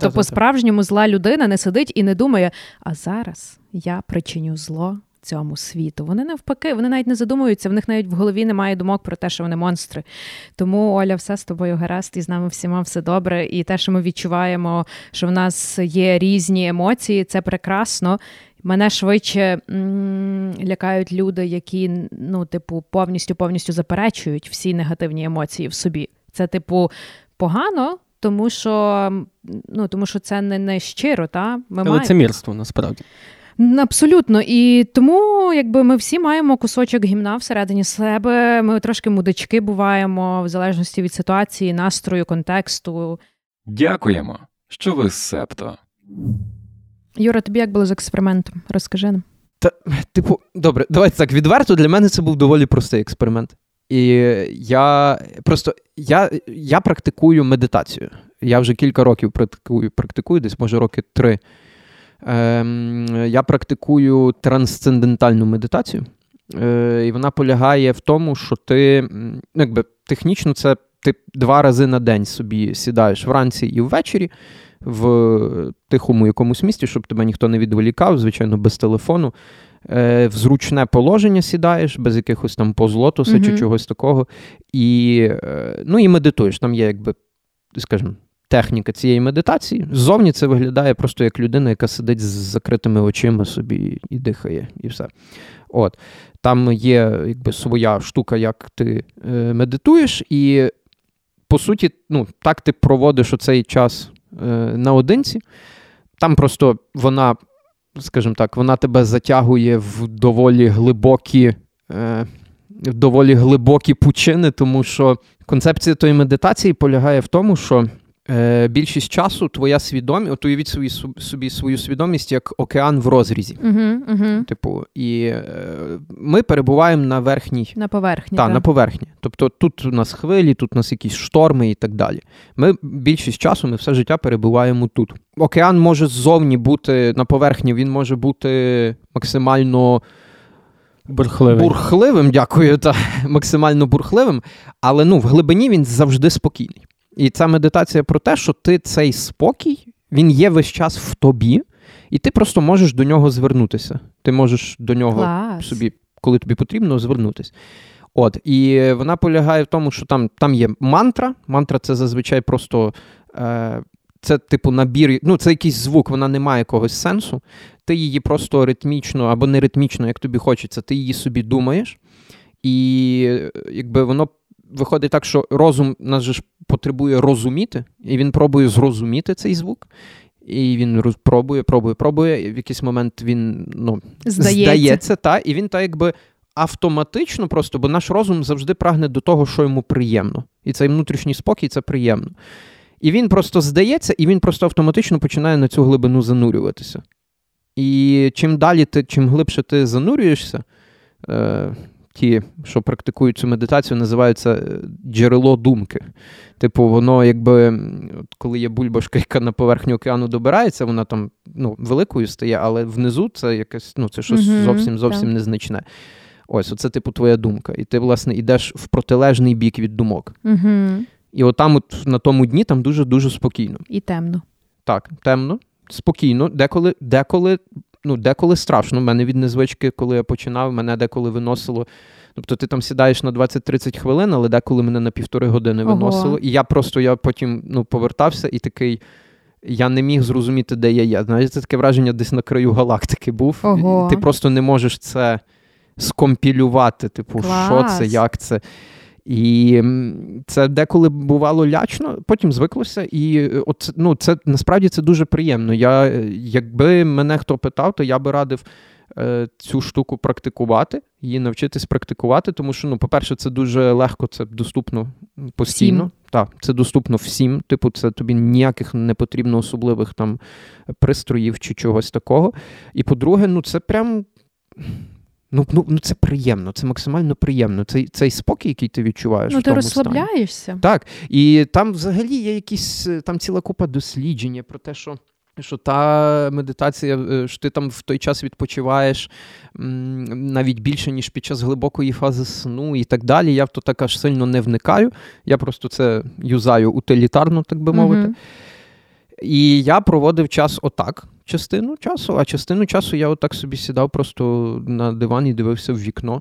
тобто, по-справжньому зла людина не сидить і не думає, а зараз я причиню зло цьому світу. Вони навпаки, вони навіть не задумуються, в них навіть в голові немає думок про те, що вони монстри. Тому, Оля, все з тобою гаразд, і з нами всіма все добре. І те, що ми відчуваємо, що в нас є різні емоції, це прекрасно. Мене швидше м, лякають люди, які ну, типу, повністю повністю заперечують всі негативні емоції в собі. Це, типу, погано, тому що ну, тому що це не, не щиро, та ми маємо Лицемірство, насправді. Абсолютно. І тому, якби ми всі маємо кусочок гімна всередині себе. Ми трошки мудачки буваємо в залежності від ситуації, настрою, контексту. Дякуємо, що ви Септо. Юра, тобі як було з експериментом? Розкажи нам. Типу, добре, давайте так. Відверто для мене це був доволі простий експеримент. І я просто я, я практикую медитацію. Я вже кілька років практикую, практикую десь, може, роки три. Ем, я практикую трансцендентальну медитацію. Е, і вона полягає в тому, що ти якби, технічно це ти два рази на день собі сідаєш вранці і ввечері в тихому якомусь місті, щоб тебе ніхто не відволікав, звичайно, без телефону. Е, в зручне положення сідаєш, без якихось там позлотуса чи чогось такого. І, е, ну, і медитуєш. Там є, якби, скажімо, техніка цієї медитації. Ззовні це виглядає просто як людина, яка сидить з закритими очима собі і дихає, і все. От. Там є якби, своя штука, як ти е, медитуєш, і по суті, ну, так ти проводиш оцей час е, наодинці. Там просто вона, скажімо так, вона тебе затягує в доволі глибокі. Е, в доволі глибокі пучини, тому що концепція тої медитації полягає в тому, що е, більшість часу твоя свідомість, от уявіть собі, собі свою свідомість як океан в розрізі. Угу, угу. Типу, і е, ми перебуваємо на верхній На поверхні. та, так. на поверхні. Тобто тут у нас хвилі, тут у нас якісь шторми і так далі. Ми більшість часу, ми все життя перебуваємо тут. Океан може ззовні бути на поверхні, він може бути максимально Бурхливий. бурхливим, дякую, та максимально бурхливим, але ну, в глибині він завжди спокійний. І ця медитація про те, що ти цей спокій, він є весь час в тобі, і ти просто можеш до нього звернутися. Ти можеш до нього Клас. собі, коли тобі потрібно, звернутися. От, і вона полягає в тому, що там, там є мантра. Мантра це зазвичай просто. Е, це, типу, набір, ну, це якийсь звук, вона не має якогось сенсу. Ти її просто ритмічно або не ритмічно, як тобі хочеться, ти її собі думаєш. І якби воно виходить так, що розум нас же ж потребує розуміти, і він пробує зрозуміти цей звук. І він роз- пробує, пробує, пробує. І в якийсь момент він ну, Здається. здається та, і він так якби автоматично просто, бо наш розум завжди прагне до того, що йому приємно. І цей внутрішній спокій це приємно. І він просто здається, і він просто автоматично починає на цю глибину занурюватися. І чим далі ти, чим глибше ти занурюєшся, е, ті, що практикують цю медитацію, називаються е, джерело думки. Типу, воно, якби, от коли є бульбашка, яка на поверхню океану добирається, вона там ну, великою стає, але внизу це якесь, ну, це щось зовсім зовсім так. незначне. Ось, оце, типу, твоя думка. І ти, власне, йдеш в протилежний бік від думок. Угу. І отам, от на тому дні, там дуже-дуже спокійно. І темно. Так, темно, спокійно, деколи, деколи, ну, деколи страшно. У мене від незвички, коли я починав, мене деколи виносило. Тобто ти там сідаєш на 20-30 хвилин, але деколи мене на півтори години Ого. виносило. І я просто я потім ну, повертався і такий. Я не міг зрозуміти, де я є. Знаєте, це таке враження десь на краю галактики був. Ого. Ти просто не можеш це скомпілювати. Типу, що це, як це. І це деколи бувало лячно, потім звиклося, і е, от ну, це насправді це дуже приємно. Я, е, якби мене хто питав, то я би радив е, цю штуку практикувати, її навчитись практикувати, тому що, ну, по-перше, це дуже легко, це доступно постійно. Так, це доступно всім. Типу, це тобі ніяких не потрібно особливих там пристроїв чи чогось такого. І по-друге, ну це прям. Ну, ну, ну це приємно, це максимально приємно. Цей, цей спокій, який ти відчуваєш. Ну, в ти тому стані. розслабляєшся. Так, і там взагалі є якісь е, там ціла купа дослідження про те, що. Що та медитація, е, що ти там в той час відпочиваєш навіть більше, ніж під час глибокої фази сну і так далі. Я в то так аж сильно не вникаю. Я просто це юзаю утилітарно, так би мовити. Мгм. І я проводив час отак, частину часу, а частину часу я отак собі сідав просто на диван і дивився в вікно.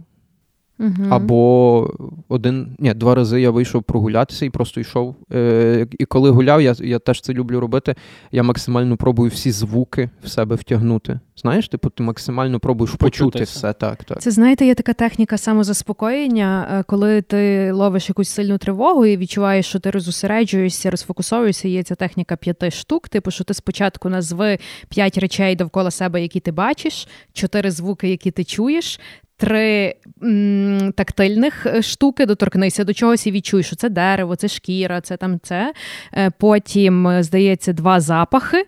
Мгм. Або один, ні, два рази я вийшов прогулятися і просто йшов. Е, і коли гуляв, я, я теж це люблю робити. Я максимально пробую всі звуки в себе втягнути. Знаєш, типу, ти максимально пробуєш почути Почутися. все. Так, так. Це знаєте, є така техніка самозаспокоєння, е, коли ти ловиш якусь сильну тривогу і відчуваєш, що ти розосереджуєшся, розфокусовуєшся. Є ця техніка п'яти штук. Типу, що ти спочатку назви п'ять речей довкола себе, які ти бачиш, чотири звуки, які ти чуєш. Три м, тактильних е, штуки, доторкнися до чогось і відчуй, що це дерево, це шкіра, це там це. Е, Потім, е, здається, два запахи.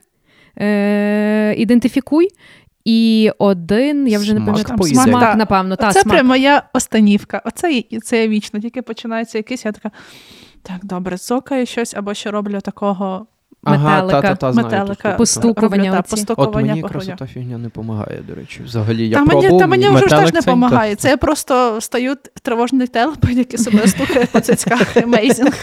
Е, ідентифікуй. І один, я вже не пам'ятаю, по смак, ідеї. Напевно, та це смак. прям моя останівка. Оце це я вічно. Тільки починається якийсь, я така. Так, добре, цокає щось, або ще роблю такого метелика. та, та, та, знаю, метелика. Постукування роблю, та, оці. От постукування мені якраз та фігня не допомагає, до речі. Взагалі, я Та пробував. мені, та мені вже ж теж не допомагає. Це я просто стаю тривожний телепень, який себе стукає по цицьках. [laughs] Amazing.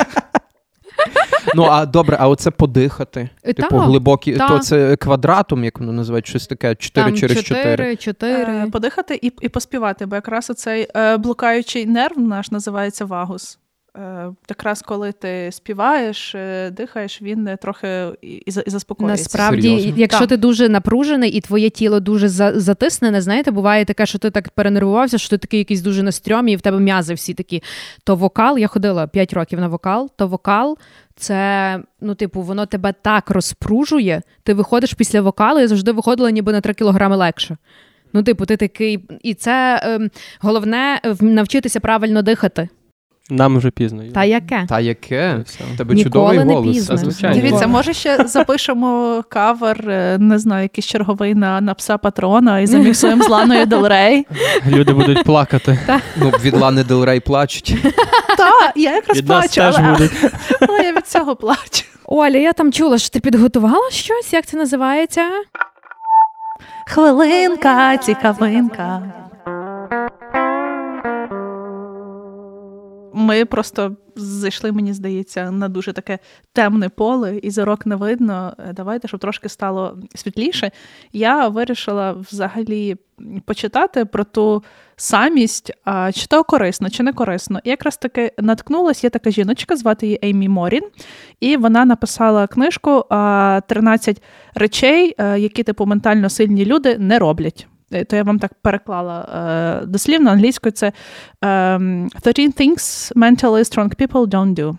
Ну, а добре, а оце подихати. Е, Типу, та, глибокі, та. то це квадратом, як воно називають, щось таке 4 Там через 4. 4, 4. Е, Подихати і, і поспівати, бо якраз оцей е, блукаючий нерв наш називається вагус. Е, якраз коли ти співаєш, е, дихаєш, він е, трохи і, і, за- і заспокоюється. Насправді, Серйозно? якщо Так. ти дуже напружений і твоє тіло дуже за- затиснене, знаєте, буває таке, що ти так перенервувався, що ти такий якийсь дуже на стрьомі, і в тебе м'язи всі такі. То вокал, я ходила 5 років на вокал, то вокал. Це, ну, типу, воно тебе так розпружує. Ти виходиш після вокалу, я завжди виходила ніби на 3 кілограми легше. Ну, типу, ти такий. І це ем, головне в- навчитися правильно дихати. Нам вже пізно. Та яке? Та яке? Все. Тебе Ніколи чудовий не голос. пізно. Звичайно. Дивіться, може ще запишемо кавер, е, не знаю, якийсь черговий на, на пса патрона і заміксуємо з Ланою Дел Рей. Люди будуть плакати. Ну, від Лани Дел Рей плачуть. Та, я якраз Від нас плачу, теж але, будуть. але я від цього плачу. Оля, я там чула, що ти підготувала щось, як це називається? Хвилинка, цікавинка. Ми просто зайшли, мені здається, на дуже таке темне поле, і зорок не видно. Е, Давайте, щоб трошки стало світліше. Я вирішила взагалі почитати про ту самість, чи то корисно, чи не корисно. І якраз таки наткнулась, є така жіночка, звати її Еймі Морін, і вона написала книжку а, «13 речей, е, які типу ментально сильні люди не роблять. Е, То я вам так переклала е, дослівно англійською. Це ем, 13 things mentally strong people don't do.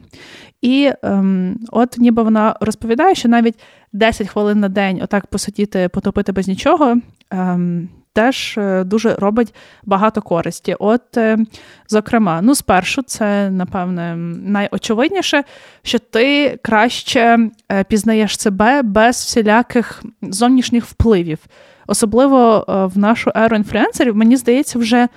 І ем, от ніби вона розповідає, що навіть 10 хвилин на день отак посидіти, потопити без нічого. Ем, Теж е, дуже робить багато користі. От, зокрема, ну, спершу, це, напевне, найочевидніше, що ти краще пізнаєш себе без всіляких зовнішніх впливів. Особливо е, в нашу еру інфлюенсерів, мені здається, вже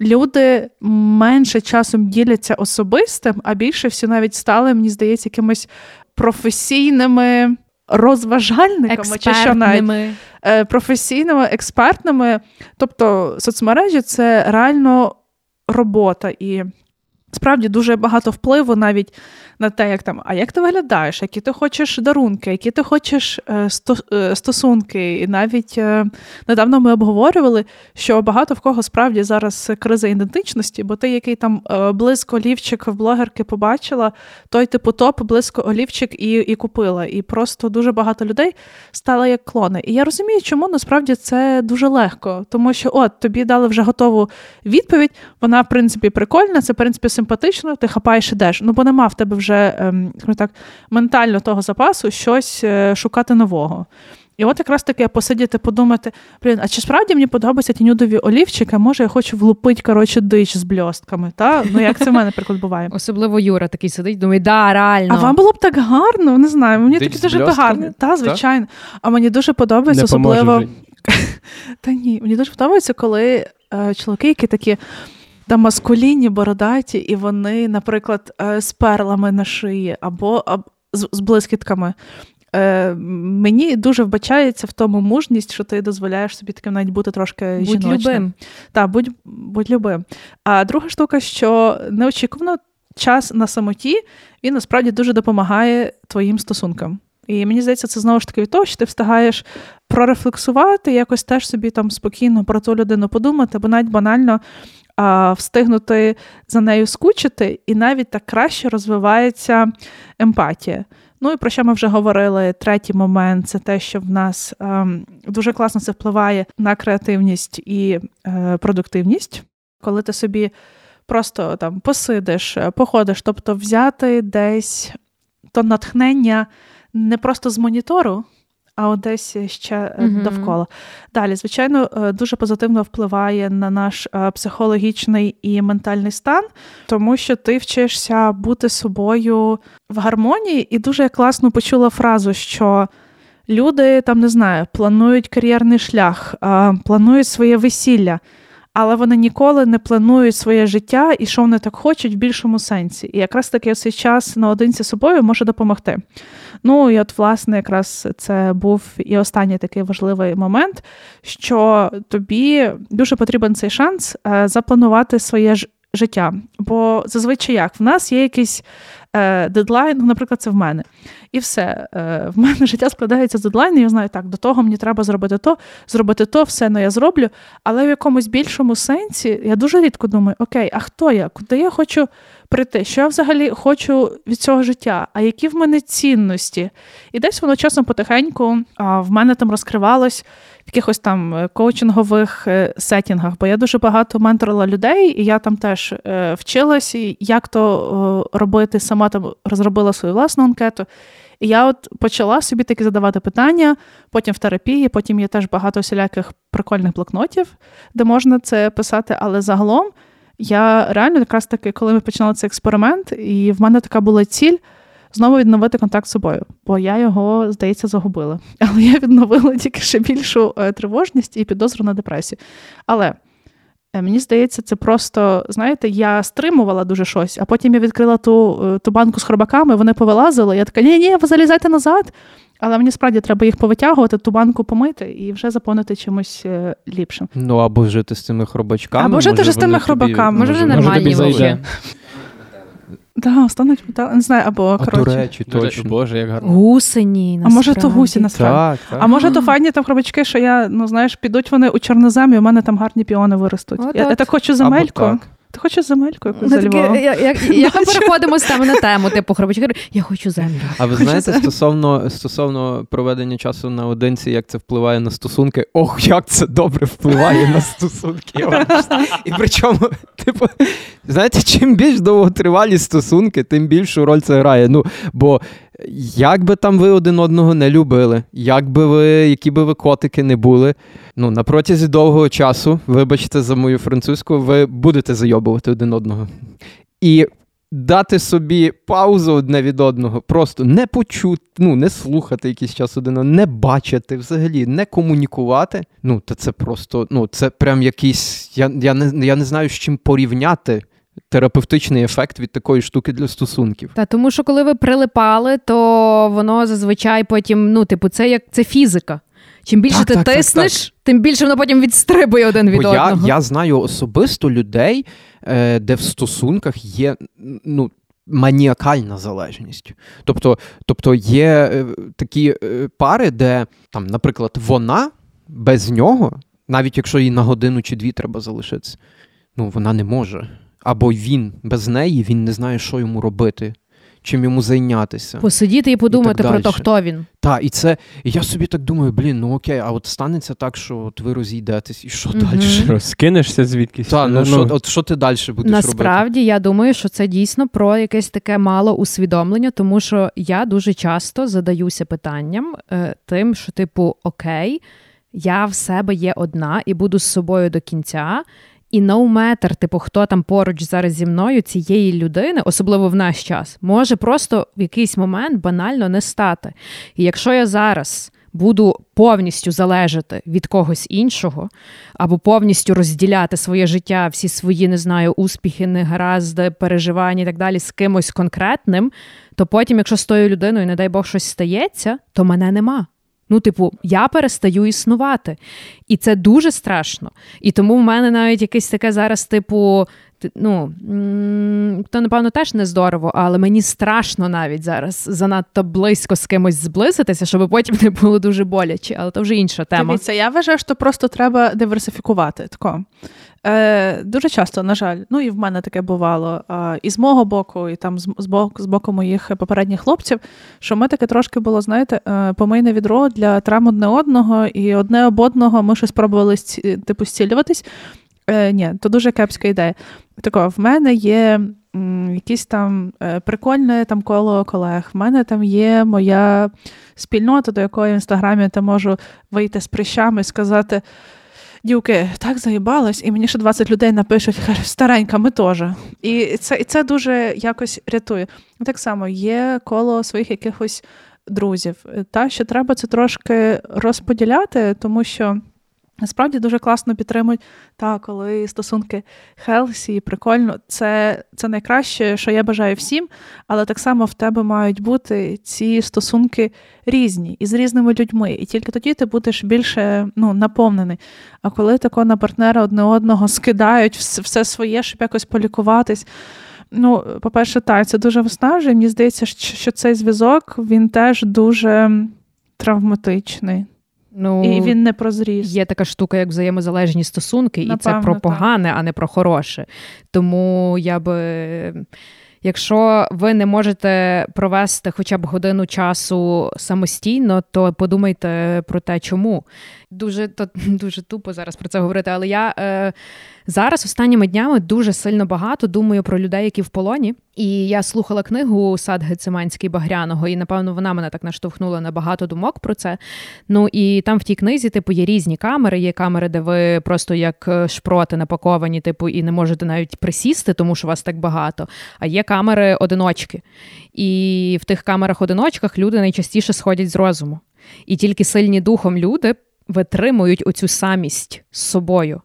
люди менше часом діляться особистим, а більше всі навіть стали, мені здається, якимись професійними розважальниками, чи що навіть е, професійними, експертними. Тобто соцмережі це реально робота і. Справді дуже багато впливу навіть на те, як там, а як ти виглядаєш, які ти хочеш дарунки, які ти хочеш е, е, стосунки. І навіть е, недавно ми обговорювали, що багато в кого справді зараз криза ідентичності, бо ти, який там близько олівчик в блогерки побачила, той типу топ близько олівчик і, і купила. І просто дуже багато людей стали як клони. І я розумію, чому насправді це дуже легко, тому що от тобі дали вже готову відповідь. Вона, в принципі, прикольна, це в принципі симпатично. Ти хапаєш ідеш. Ну бо нема в тебе вже ем, скажімо так ментально того запасу щось е, шукати нового. І от якраз таки посидіти, подумати, блін, а чи справді мені подобаються ті нюдові олівчики, може я хочу влупити, коротше, дич з бльостками, та? Ну, як це в мене, наприклад, буває. Особливо Юра такий сидить, думає, да, реально. А вам було б так гарно, не знаю. Мені Дич таке дуже гарно. Та, звичайно. А мені дуже подобається, Не особливо. [laughs] Та ні, мені дуже подобається, коли е, чоловіки, які такі та маскулінні, бородаті, і вони, наприклад, е, з перлами на шиї або з, з блискітками. Е, мені дуже вбачається в тому мужність, що ти дозволяєш собі таким навіть бути трошки Будь жіночним. любим. Так, будь, будь любим. А друга штука, що неочікувано час на самоті, він насправді дуже допомагає твоїм стосункам. І мені здається, це знову ж таки від того, що ти встигаєш прорефлексувати, якось теж собі там спокійно про ту людину подумати, бо навіть банально встигнути за нею скучити, і навіть так краще розвивається емпатія. Ну і про що ми вже говорили? Третій момент це те, що в нас ем, дуже класно це впливає на креативність і е, продуктивність, коли ти собі просто там посидиш, е, походиш, тобто взяти десь то натхнення не просто з монітору. А от десь ще Мгм. довкола. Далі, звичайно, е, дуже позитивно впливає на наш е, психологічний і ментальний стан, тому що ти вчишся бути собою в гармонії, і дуже класно почула фразу, що люди там не знаю, планують кар'єрний шлях, планують своє весілля. Але вони ніколи не планують своє життя і що вони так хочуть в більшому сенсі. І якраз таки цей час наодинці з собою може допомогти. Ну і от, власне, якраз це був і останній такий важливий момент, що тобі дуже потрібен цей шанс е, запланувати своє життя. Бо зазвичай як в нас є якийсь е, дедлайн, ну, наприклад, це в мене. І все. Е, в мене [laughs] життя складається з дедлайну, я знаю, так, до того мені треба зробити то, зробити то, все ну, я зроблю. Але в якомусь більшому сенсі я дуже рідко думаю, окей, а хто я? Куди я хочу прийти? Що я взагалі хочу від цього життя? А які в мене цінності? І десь воно часом потихеньку а, в мене там розкривалось якихось там е, коучингових е, сетінгах, бо я дуже багато менторила людей, і я там теж е, вчилась, як то робити, сама там розробила свою власну анкету. І я от почала собі таки задавати питання, потім в терапії, потім є теж багато всіляких прикольних блокнотів, де можна це писати, але загалом я реально якраз таки, коли ми починали цей експеримент, і в мене така була ціль знову відновити контакт з собою, бо я його, здається, загубила. [laughs] Але я відновила тільки ще більшу е, тривожність і підозру на депресію. Але е, мені здається, це просто, знаєте, я стримувала дуже щось, а потім я відкрила ту, е, ту банку з хробаками, вони повилазили. Я така, ні, ні, ви залізайте назад. Але мені справді треба їх повитягувати, ту банку помити і вже заповнити чимось е, ліпшим. Ну або жити з цими хробачками. Або жити з тими тобі- хробаками. Може, вже може, нормальні вже. Да, стануть метал, не знаю, або А коротше. До речі, точно. Боже, як гарно. Гусені, А може, то гусі насправді. Так, так. А може, то файні там хробачки, що я, ну знаєш, підуть вони у чорноземі, у мене там гарні піони виростуть. О, я, я так хочу Або так. Ти хочеш земельку якусь Ну, за таке, як, [laughs] як, як ми переходимо з теми на тему, типу хробачки, я хочу землю. А ви знаєте, стосовно, стосовно проведення часу наодинці, як це впливає на стосунки? Ох, як це добре впливає на стосунки. І причому, типу, знаєте, чим більш довготривалі стосунки, тим більшу роль це грає. Ну, бо як би там ви один одного не любили, як би ви, які би ви котики не були, ну, на протязі довгого часу, вибачте за мою французьку, ви будете зайобувати один одного. І дати собі паузу одне від одного, просто не почути, ну, не слухати якийсь час один, одного, не бачити взагалі, не комунікувати. Ну, то це просто, ну, це прям якийсь. Я, я, не, я не знаю, з чим порівняти. Терапевтичний ефект від такої штуки для стосунків. Та тому, що коли ви прилипали, то воно зазвичай потім, ну, типу, це як це фізика. Чим більше Так, ти так, так, тиснеш, тим більше воно потім відстрибує один від Бо я, одного. я знаю особисто людей, е, де в стосунках є ну, маніакальна залежність. Тобто, тобто є е, такі е, пари, де, там, наприклад, вона без нього, навіть якщо їй на годину чи дві треба залишитися, ну, вона не може. Або він без неї, він не знає, що йому робити, чим йому зайнятися. Посидіти і подумати І про те, хто він. Так, і це. І я собі так думаю, блін, ну окей, а от станеться так, що от ви розійдетесь, і що Мгм. далі? Що, скинешся звідкись? Та, ну, що, от що ти далі будеш робити? Насправді я думаю, що це дійсно про якесь таке мало усвідомлення, тому що я дуже часто задаюся питанням е, тим, що, типу, окей, я в себе є одна і буду з собою до кінця. І no matter, типу, хто там поруч зараз зі мною, цієї людини, особливо в наш час, може просто в якийсь момент банально не стати. І якщо я зараз буду повністю залежати від когось іншого, або повністю розділяти своє життя, всі свої, не знаю, успіхи, негаразди, переживання і так далі з кимось конкретним, то потім, якщо з тою людиною, не дай Бог, щось стається, то мене нема. Ну, типу, я перестаю існувати. І це дуже страшно. І тому в мене навіть якесь таке зараз, типу, ти- ну, то, напевно, теж не здорово, але мені страшно навіть зараз занадто близько з кимось зблизитися, щоб потім не було дуже боляче. Але то вже інша тема. Дивіться, я вважаю, що просто треба диверсифікувати. Тако. Е, дуже часто, на жаль, ну і в мене таке бувало. Е, і з мого боку, і там з, з, боку, з боку моїх попередніх хлопців, що ми таке трошки було, знаєте, е, помийне відро для травм одне одного, і одне об одного ми щось пробували типу зцілюватись. Е, ні, то дуже кепська ідея. Тако, в мене є м, якісь там е, прикольне там коло колег. В мене там є моя спільнота, до якої в інстаграмі я можу вийти з прищами і сказати. Дівки, так заїбалась, і мені ще 20 людей напишуть, старенька, ми теж. І це, і це дуже якось рятує. Так само є коло своїх якихось друзів. Та, що треба це трошки розподіляти, тому що насправді дуже класно підтримують, та, коли стосунки хелсі, прикольно, це, це найкраще, що я бажаю всім, але так само в тебе мають бути ці стосунки різні і з різними людьми. І тільки тоді ти будеш більше ну, наповнений. А коли тако на партнера одне одного скидають все, своє, щоб якось полікуватись. Ну, по-перше, так, це дуже виснажує. Мені здається, що цей зв'язок він теж дуже травматичний. Ну, І він не прозріс. Є така штука, як взаємозалежні стосунки, і це про про так. погане, а не про хороше. Тому я би. Якщо ви не можете провести хоча б годину часу самостійно, то подумайте про те, чому. Дуже то, [laughs] дуже тупо зараз про це говорити, але я е, зараз останніми днями дуже сильно багато думаю про людей, які в полоні. І я слухала книгу Сад Гециманський Багряного, і напевно вона мене так наштовхнула на багато думок про це. Ну і там в тій книзі, типу, є різні камери. Є камери, де ви просто як е, шпроти напаковані, типу, і не можете навіть присісти, тому що вас так багато. А є камери одиночки. І в тих камерах-одиночках люди найчастіше сходять з розуму. І тільки сильні духом люди витримують оцю самість з собою.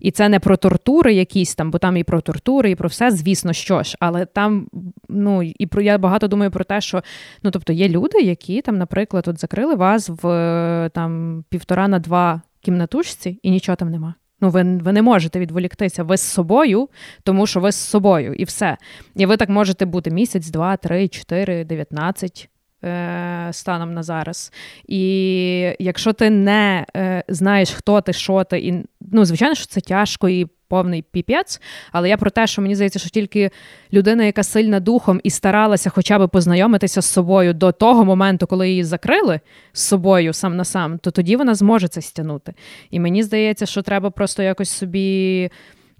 І це не про тортури якісь там, бо там і про тортури, і про все, звісно, що ж. Але там, ну і про я багато думаю про те, що ну тобто є люди, які там, наприклад, от закрили вас в там півтора на два кімнатушці, і нічого там нема. Ну, ви, ви не можете відволіктися. Ви з собою, тому що ви з собою, і все. І ви так можете бути місяць, два, три, чотири, дев'ятнадцять. Е, Станом на зараз. І якщо ти не е, знаєш, хто ти, що ти, і ну, звичайно, що це тяжко і повний піпець, але я про те, що мені здається, що тільки людина, яка сильна духом і старалася хоча б познайомитися з собою до того моменту, коли її закрили з собою сам на сам, то тоді вона зможе це стягнути. І мені здається, що треба просто якось собі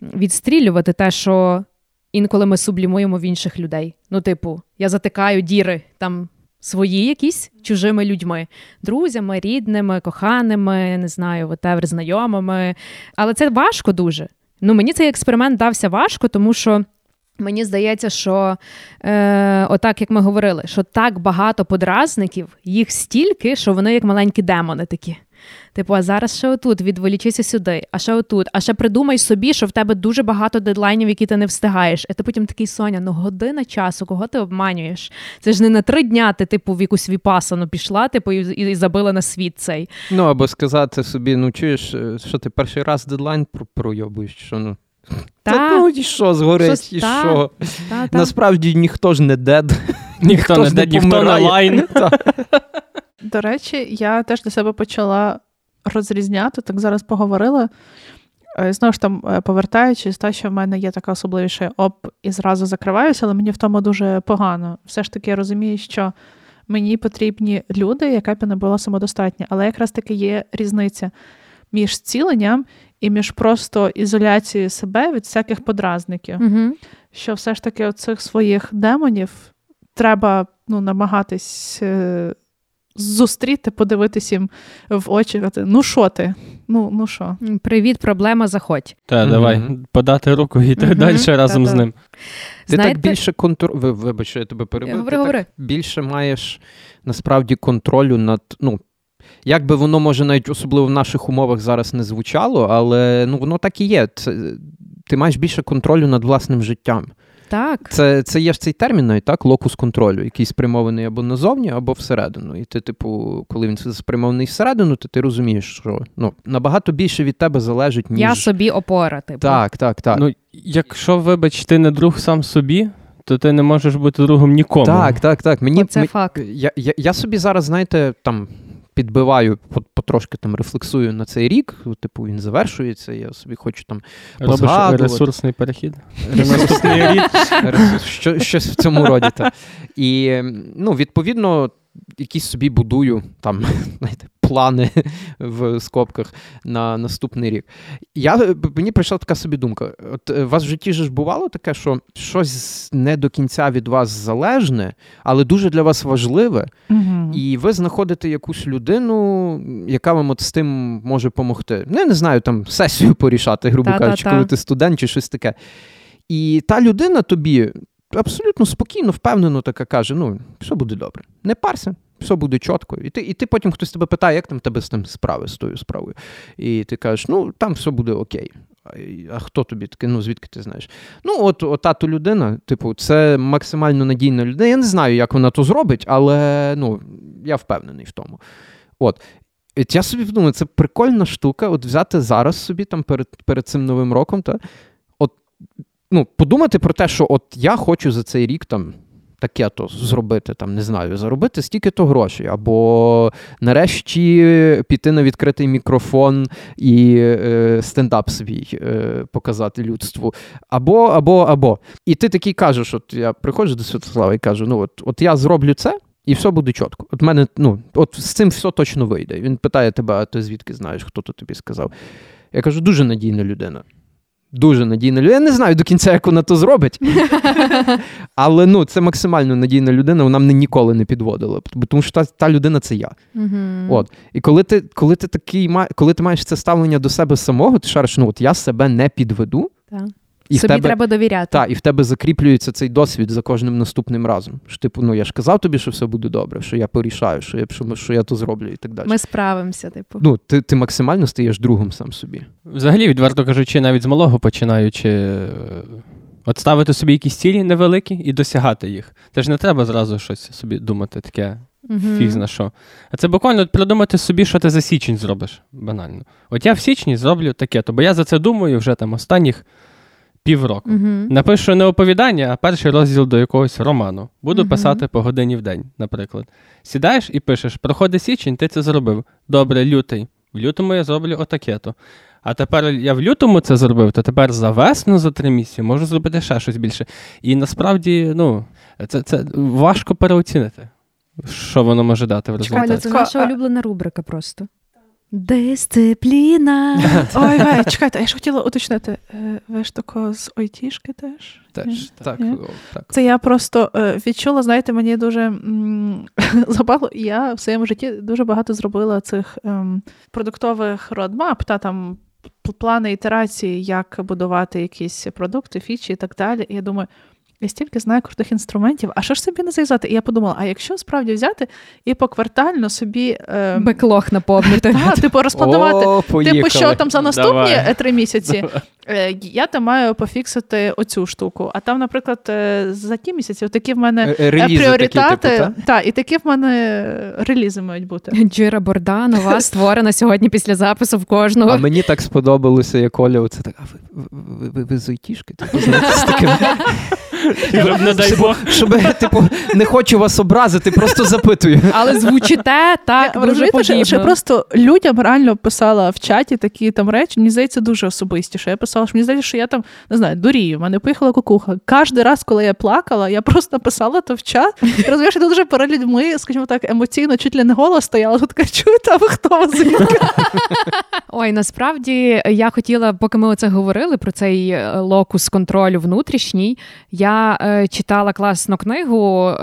відстрілювати те, що інколи ми сублімуємо в інших людей. Ну, типу, я затикаю діри там. Свої якісь чужими людьми, друзями, рідними, коханими, не знаю, whatever, знайомими. Але це важко дуже. Ну, мені цей експеримент дався важко, тому що Мені здається, що е, отак, як ми говорили, що так багато подразників, їх стільки, що вони як маленькі демони такі. Типу, а зараз ще отут, відволічися сюди, а ще отут, а ще придумай собі, що в тебе дуже багато дедлайнів, які ти не встигаєш. І ти потім такий Соня, ну година часу, кого ти обманюєш? Це ж не на три дня ти, типу, в якусь віпасану пішла, типу, і, і забила на світ цей. Ну, або сказати собі, ну чуєш, е, що ти перший раз дедлайн пройобуєш, що ну. [laughs] Та, Та, ну і що, згорить, Щось- і та, що? та, та. Насправді ніхто ж не дед. Ніхто не ж де, ніхто не лайн. [laughs] До речі, я теж для себе почала розрізняти, так зараз поговорила. Е, Знову ж там, е, повертаючись, те, що в мене є така особливість, оп, і зразу закриваюся, але мені в тому дуже погано. Все ж таки я розумію, що мені потрібні люди, яка б не була самодостатня. Але якраз таки є різниця між зціленням і між просто ізоляцією себе від всяких подразників. Угу. Що все ж таки оцих своїх демонів треба ну, намагатись е, зустріти, подивитись їм в очі, казати, ну що ти? Ну, ну що? Привіт, проблема, заходь. Та, Мгм. давай, подати руку і йти Мгм, далі разом з та-та. ним. Ти Знаєте- так більше контроль. Вибач, я тебе перебив. Говори, ти говори. так більше маєш насправді контролю над. ну, як би воно може навіть особливо в наших умовах зараз не звучало, але ну воно так і є. Це, ти маєш більше контролю над власним життям. Так. Це, це є ж цей термін, навіть так, локус контролю, який спрямований або назовні, або всередину. І ти, типу, коли він спрямований всередину, то ти розумієш, що ну, набагато більше від тебе залежить, ніж. Я собі опора, типу. Так, так, так. Ну, якщо, вибач, ти не друг сам собі, то ти не можеш бути другом нікому. так, так, так. Мені, ми- факт. Я, я, я собі зараз, знаєте, там підбиваю, потрошки там рефлексую на цей рік. Типу, він завершується. Я собі хочу там Робиш позгадувати. ресурсний перехід. Ресурсний рік. щось в цьому роді. І ну, відповідно, якісь собі будую там, [laughs] знаєте, плани в скобках на наступний рік. Я, мені прийшла така собі думка. От е, у вас в житті ж бувало таке, що щось не до кінця від вас залежне, але дуже для вас важливе, Угу. і ви знаходите якусь людину, яка вам от з тим може допомогти. Ну, я не знаю, там сесію порішати, грубо кажучи, коли ти студент чи щось таке. І та людина тобі абсолютно спокійно, впевнено така каже: ну, все буде добре. Не парся. Все буде чітко. І ти, і ти потім хтось тебе питає, як там тебе з тим справи, з тою справою. І ти кажеш, ну там все буде окей. А, хто тобі таке? Ну звідки ти знаєш? Ну, от, от та людина, типу, це максимально надійна людина. Я не знаю, як вона то зробить, але ну, я впевнений в тому. От. І Я собі думаю, це прикольна штука, от взяти зараз собі там перед, перед цим новим роком, та, от, ну, подумати про те, що от я хочу за цей рік там таке то зробити, там, не знаю, заробити стільки-то грошей, або нарешті піти на відкритий мікрофон і е, стендап свій е, показати людству. Або, або, або. І ти такий кажеш: от я приходжу до Святослава і кажу: ну от, от я зроблю це. І все буде чітко. От мене, ну, от з цим все точно вийде. Він питає тебе, а ти звідки знаєш, хто то тобі сказав. Я кажу, дуже надійна людина. Дуже надійна людина. Я не знаю до кінця, як вона то зробить. [laughs] Але ну, це максимально надійна людина, вона мене ніколи не підводила. Тому що та, та людина це я. От. І коли ти, коли ти такий коли ти маєш це ставлення до себе самого, ти шариш, ну от я себе не підведу, Так. і в Собі тебе, треба довіряти. та, і в тебе закріплюється цей досвід за кожним наступним разом. Що, типу, ну я ж казав тобі, що все буде добре, що я порішаю, що я, що, що я то зроблю і так далі. Ми справимося, типу. Ну, ти, ти максимально стаєш другом сам собі. Взагалі, відверто кажучи, навіть з малого починаючи. е, От ставити собі якісь цілі невеликі і досягати їх. Це ж не треба зразу щось собі думати, таке Мгм. фіг зна що. А це буквально придумати собі, що ти за січень зробиш. Банально. От я в січні зроблю таке, то бо я за це думаю вже там останніх півроку. Мгм. Напишу не оповідання, а перший розділ до якогось роману. Буду Мгм. писати по годині в день, наприклад. Сідаєш і пишеш: проходить січень, ти це зробив. Добре, лютий. В лютому я зроблю отаке-то. А тепер я в лютому це зробив, то тепер за весну за три місяці можу зробити ще щось більше. І насправді, ну, це, це важко переоцінити, що воно може дати в Чекай, результаті. це наша улюблена рубрика просто. Дисципліна. [laughs] Ой, [laughs] вей, чекайте, я ж хотіла уточнити. е, Ви ж тако з Ойтішки теж? Теж Ні? так, Ні? так. Це я просто е, відчула, знаєте, мені дуже [laughs] запало. Я в своєму житті дуже багато зробила цих ем, продуктових родмап та там плани ітерації, як будувати якісь продукти, фічі і так далі. І я думаю, я стільки знаю крутих інструментів, а що ж собі не зав'язати? І я подумала, а якщо справді взяти і поквартально собі е, Беклог наповнити. [laughs] та, типу, розпланувати. О. Типу, що там за наступні Давай. е, три місяці [laughs] е, я там маю пофіксити оцю штуку. А там, наприклад, е, за ті місяці такі в мене Е, релізи пріоритети. такі, типу, та? та, і такі в мене релізи мають бути. [laughs] Джира Борда нова створена сьогодні після запису в кожного. А мені так сподобалося, як Оля, оце так, а ви, ви, ви, ви з айтішки? Типу, знаєте, з таким, не дай щоб, Бог. щоб, типу, не хочу вас образити, просто запитую. Але звучите так дуже подібно. що просто людям реально писала в чаті такі там речі, мені здається, дуже особисті. Що я писала, що мені здається, що я там не знаю, дурію, в мене поїхала кукуха. Кожен раз, коли я плакала, я просто писала то в чат. Розумієш, я тут вже перед людьми, скажімо так, емоційно, чуть ли не голос стояла. Тут така чуєте, а ви хто звідки? Ой, насправді я хотіла, поки ми оце говорили про цей е, локус контролю внутрішній. Я е, читала класну книгу. Е,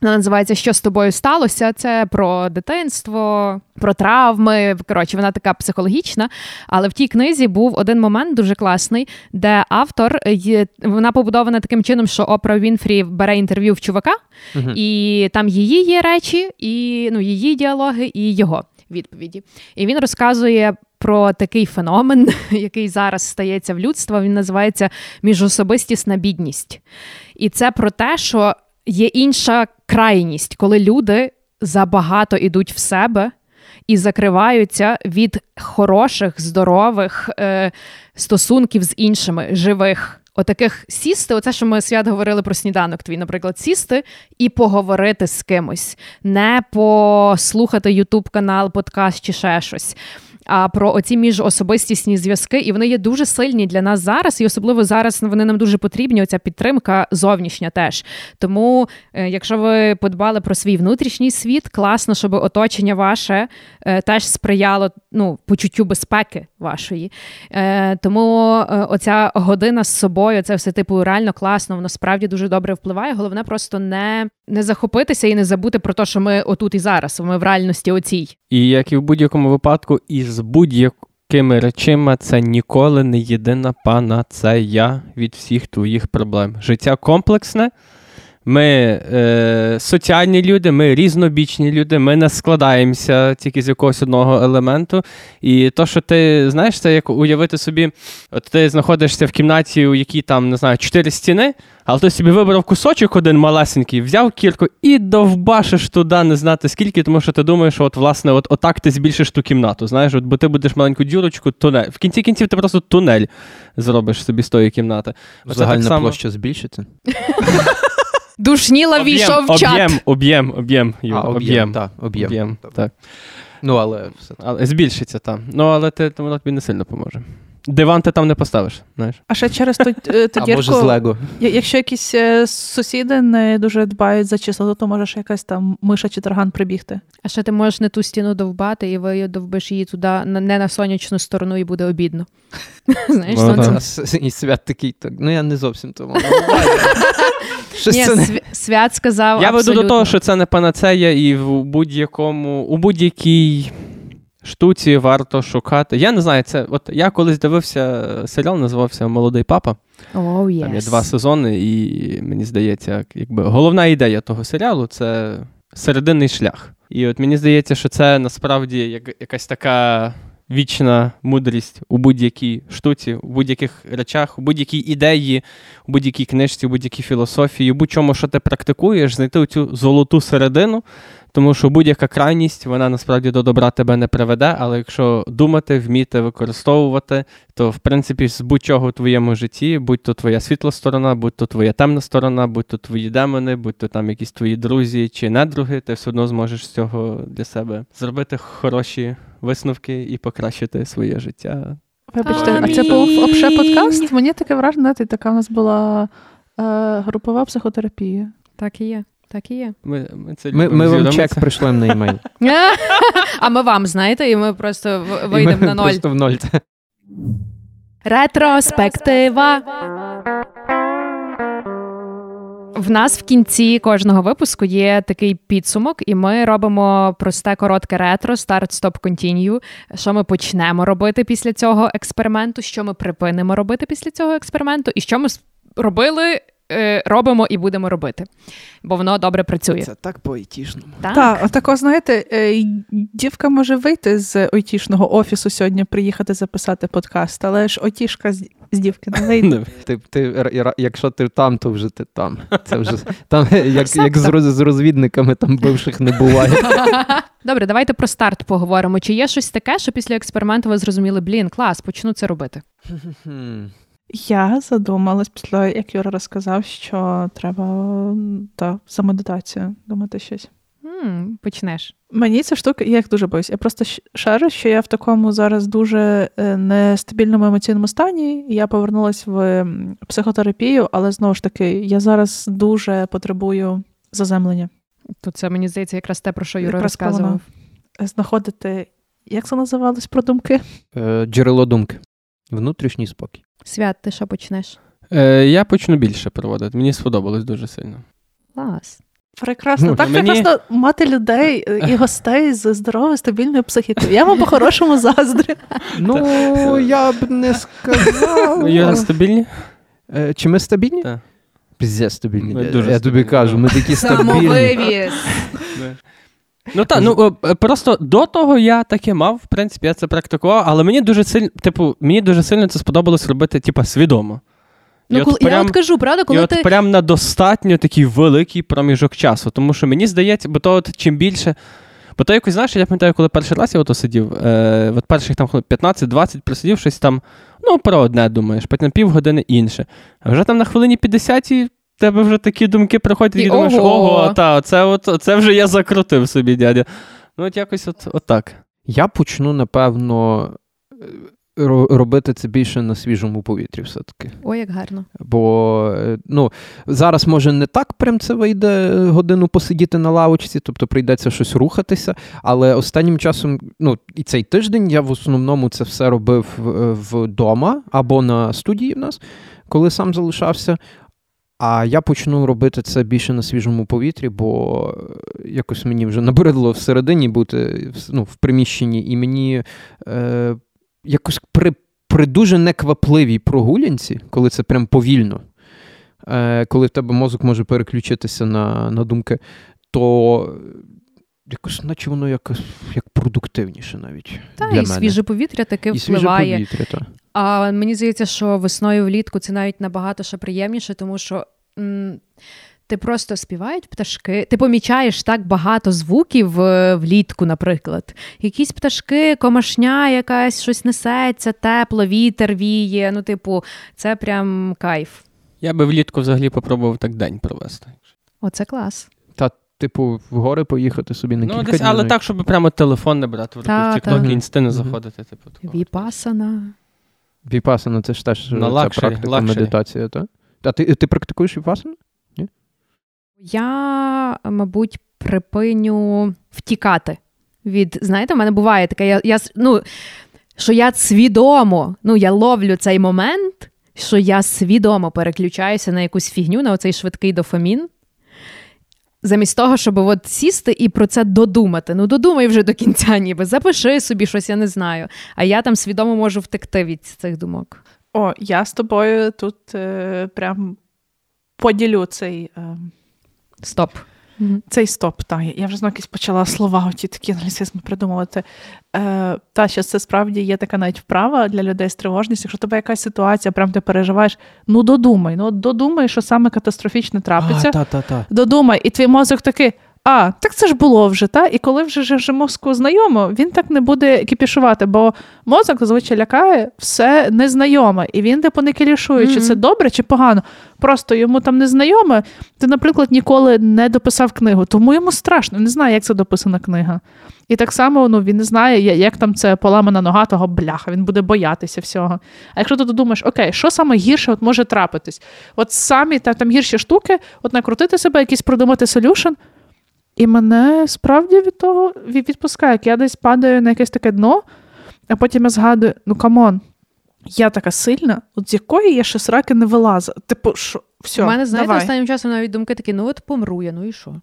вона називається Що з тобою сталося? Це про дитинство, про травми. Коротше, вона така психологічна. Але в тій книзі був один момент дуже класний, де автор є, вона побудована таким чином, що Опра Вінфрі бере інтерв'ю в чувака, Мгм. і там її є речі, і ну, її діалоги, і його відповіді. І він розказує про такий феномен, [laughs] який зараз стається в людства. Він називається міжособистісна бідність. І це про те, що є інша крайність, коли люди забагато ідуть в себе. І закриваються від хороших, здорових е, стосунків з іншими, живих. Отаких сісти, оце, що ми свят говорили про сніданок, твій, наприклад, сісти і поговорити з кимось, не послухати Ютуб канал, подкаст чи ще щось. А про оці міжособистісні зв'язки, і вони є дуже сильні для нас зараз, і особливо зараз вони нам дуже потрібні. Оця підтримка зовнішня теж. Тому, е, якщо ви подбали про свій внутрішній світ, класно, щоб оточення ваше е, теж сприяло ну, почуттю безпеки вашої. Е, Тому е, оця година з собою, це все типу реально класно, воно справді дуже добре впливає. Головне просто не, не захопитися і не забути про те, що ми отут і зараз, ми в реальності оцій. І як і в будь-якому випадку, із будь-якими речима це ніколи не єдина панацея від всіх твоїх проблем. Життя комплексне. Ми е, соціальні люди, ми різнобічні люди, ми не складаємося тільки з якогось одного елементу. І то, що ти знаєш, це як уявити собі, от ти знаходишся в кімнаті, у якій там, не знаю, чотири стіни, але ти собі вибрав кусочок один малесенький, взяв кірку і довбашиш туди, не знати скільки, тому що ти думаєш, що от, власне, от, отак ти збільшиш ту кімнату. Знаєш, от, бо ти будеш маленьку дюрочку, тунель. В кінці кінців ти просто тунель зробиш собі з тої кімнати. Загальна само- площа збільшити. [laughs] Душніла війшов в чат. Об'єм, об'єм, об'єм, Юра, А, об'єм. Так, об'єм. Об'єм, так. Ну, але все. Але збільшиться там. Ну, але ти, воно тобі не сильно поможе. Диван ти там не поставиш, знаєш. А ще через ту, е, [laughs] ту дірку, може з Лего. я- якщо якісь е, сусіди не дуже дбають за число, то може ще якась там миша чи тарган прибігти. А ще ти можеш не ту стіну довбати, і ви довбиш її туди на- не на сонячну сторону, і буде обідно. [laughs] Знаєш, Ну, сонце. так. [laughs] І свят такий, так, ну я не зовсім тому. Щось Ні, це не- свят сказав. Я веду до того, що це не панацея, і в будь-якому, у будь-якій штуці варто шукати. Я не знаю, це. От я колись дивився серіал, називався Молодий папа. Oh, Там є два сезони, і мені здається, якби головна ідея того серіалу це серединний шлях. І от мені здається, що це насправді як, якась така вічна мудрість у будь-якій штуці, у будь-яких речах, у будь-якій ідеї, у будь-якій книжці, у будь-якій філософії, у будь-чому, що ти практикуєш, знайти цю золоту середину. Тому що будь-яка крайність, вона насправді до добра тебе не приведе, але якщо думати, вміти використовувати, то в принципі з будь-чого в твоєму житті, будь то твоя світла сторона, будь то твоя темна сторона, будь то твої демони, будь то там якісь твої друзі чи недруги, ти все одно зможеш з цього для себе зробити хороші висновки і покращити своє життя. Вибачте, а це був обше подкаст? Мені таке враження, знаєте, така в нас була е, групова психотерапія. Так і є. Так і є. Ми, ми, це Ми, ми вам чек пришлемо на емейл. [laughs] А ми вам, знаєте, і ми просто вийдемо на ноль. Просто в ноль. Ретроспектива. В нас в кінці кожного випуску є такий підсумок, і ми робимо просте коротке ретро, старт, стоп, контінью. Що ми почнемо робити після цього експерименту, що ми припинимо робити після цього експерименту, і що ми робили, е, робимо і будемо робити. Бо воно добре працює. Це так по-айтішному. Так. Так, отако, знаєте, е, дівка може вийти з айтішного офісу сьогодні, приїхати записати подкаст, але ж айтішка з, з дівки не вийде. Ти, ти, якщо ти там, то вже ти там. Це вже там, як, як з, роз- з розвідниками там бивших не буває. [laughs] Добре, давайте про старт поговоримо. Чи є щось таке, що після експерименту ви зрозуміли, блін, клас, почну це робити? Я задумалась після, як Юра розказав, що треба та, за медитацію думати щось. м почнеш. Мені ця штука, я їх дуже боюсь. Я просто шарю, що я в такому зараз дуже е, нестабільному емоційному стані. Я повернулася в психотерапію, але знову ж таки, я зараз дуже потребую заземлення. То це мені здається якраз те, про що Юра розказував. Знаходити, як це називалось про думки? Е, Джерело думки. Внутрішній спокій. Свят, ти що почнеш? Е, я почну більше проводити. Мені сподобалось дуже сильно. Клас. Прекрасно. Ну, так мені- прекрасно мати людей е, і гостей з здоровою, стабільною психікою. Я вам по-хорошому заздрю. [laughs] Ну, я б не сказав. Юра, стабільні? Е, Чи ми стабільні? Так. Піздець стабільні. Я- тобі кажу, ми такі стабільні. Самовивіз. [laughs] Ну так, ну е, просто до того я таке мав, в принципі, я це практикував, але мені дуже сильно, типу, мені дуже сильно це сподобалось робити, типу, свідомо. І Ну, от коли, я прям- от кажу, правда, І коли от прям на достатньо такий великий проміжок часу. Тому що мені здається, бо то от чим більше. Бо то якось, знаєш, я пам'ятаю, коли перший раз я ото сидів, е, от перших там 15-20 просидів щось там, ну, про одне думаєш, потім півгодини інше. А вже там на хвилині 50 в тебе вже такі думки приходять, і І ти думаєш, ого! ого, та, це, от, це вже я закрутив собі, дядя. Ну, от якось от, от так. Я почну, напевно, е, робити це більше на свіжому повітрі, все-таки. Ой, як гарно. Бо е, ну, зараз може не так прям це вийде е, годину посидіти на лавочці, тобто прийдеться щось рухатися. Але останнім часом, ну і цей тиждень я в основному це все робив вдома або на студії в нас, коли сам залишався. А я почну робити це більше на свіжому повітрі, бо е, якось мені вже набридло всередині бути ну, в приміщенні, і мені е, якось при, при дуже неквапливій прогулянці, коли це прям повільно, е, коли в тебе мозок може переключитися на, на думки, то якось, наче воно якось як продуктивніше навіть. Та для і мене. свіже повітря таки і свіже впливає. повітря, так. А мені здається, що весною влітку це навіть набагато ще приємніше, тому що м, ти просто співають пташки. Ти помічаєш так багато звуків е, влітку, наприклад. Якісь пташки, комашня, якась щось несеться, тепло, вітер віє. Ну, типу, це прям кайф. Я би влітку взагалі попробував так день провести. Оце клас. Типу, в гори поїхати собі на Ну, кілька десь, днів. але так, щоб прямо телефон не брати в руки, Та, в та. І інсти не заходити. Типу, такого. Віпасана. Віпасана це ж теж На luxury, практика luxury. медитація, так? А ти, ти практикуєш віпасану? Я, мабуть, припиню втікати від. Знаєте, в мене буває таке, я, я ну, що я свідомо, ну, я ловлю цей момент, що я свідомо переключаюся на якусь фігню, на оцей швидкий дофамін. Замість того, щоб от сісти і про це додумати. Ну, додумай вже до кінця, ніби запиши собі щось, я не знаю. А я там свідомо можу втекти від цих думок. О, я з тобою тут е, прям поділю цей. Е, Стоп. Цей стоп, так. Я вже знову якісь почала слова, оті такі аналізизми придумувати. Е, та, що це справді є така навіть вправа для людей з тривожністю. Якщо тебе якась ситуація, прям ти переживаєш, ну додумай, ну додумай, що саме катастрофічне трапиться. та, та, та. Додумай, і твій мозок такий. А, так це ж було вже, та? І коли вже, вже, вже мозку знайомо, він так не буде кіпішувати, бо мозок зазвичай лякає все незнайоме, і він типу не кілішує, чи це добре, чи погано. Просто йому там незнайоме. Ти, наприклад, ніколи не дописав книгу, тому йому страшно, не знає, як це дописана книга. І так само ну, він не знає, як там це поламана нога того бляха, він буде боятися всього. А якщо ти думаєш, окей, що саме гірше от може трапитись? От самі та, там гірші штуки, от накрутити себе, якийсь продумати solution, і мене справді від того відпускає. Як я десь падаю на якесь таке дно, а потім я згадую: ну come on, я така сильна, от з якої я ще сраки не вилазила. Типу, що, Все, У мене, знаєте, давай. останнім часом навіть думки такі: ну от помру я, ну і що?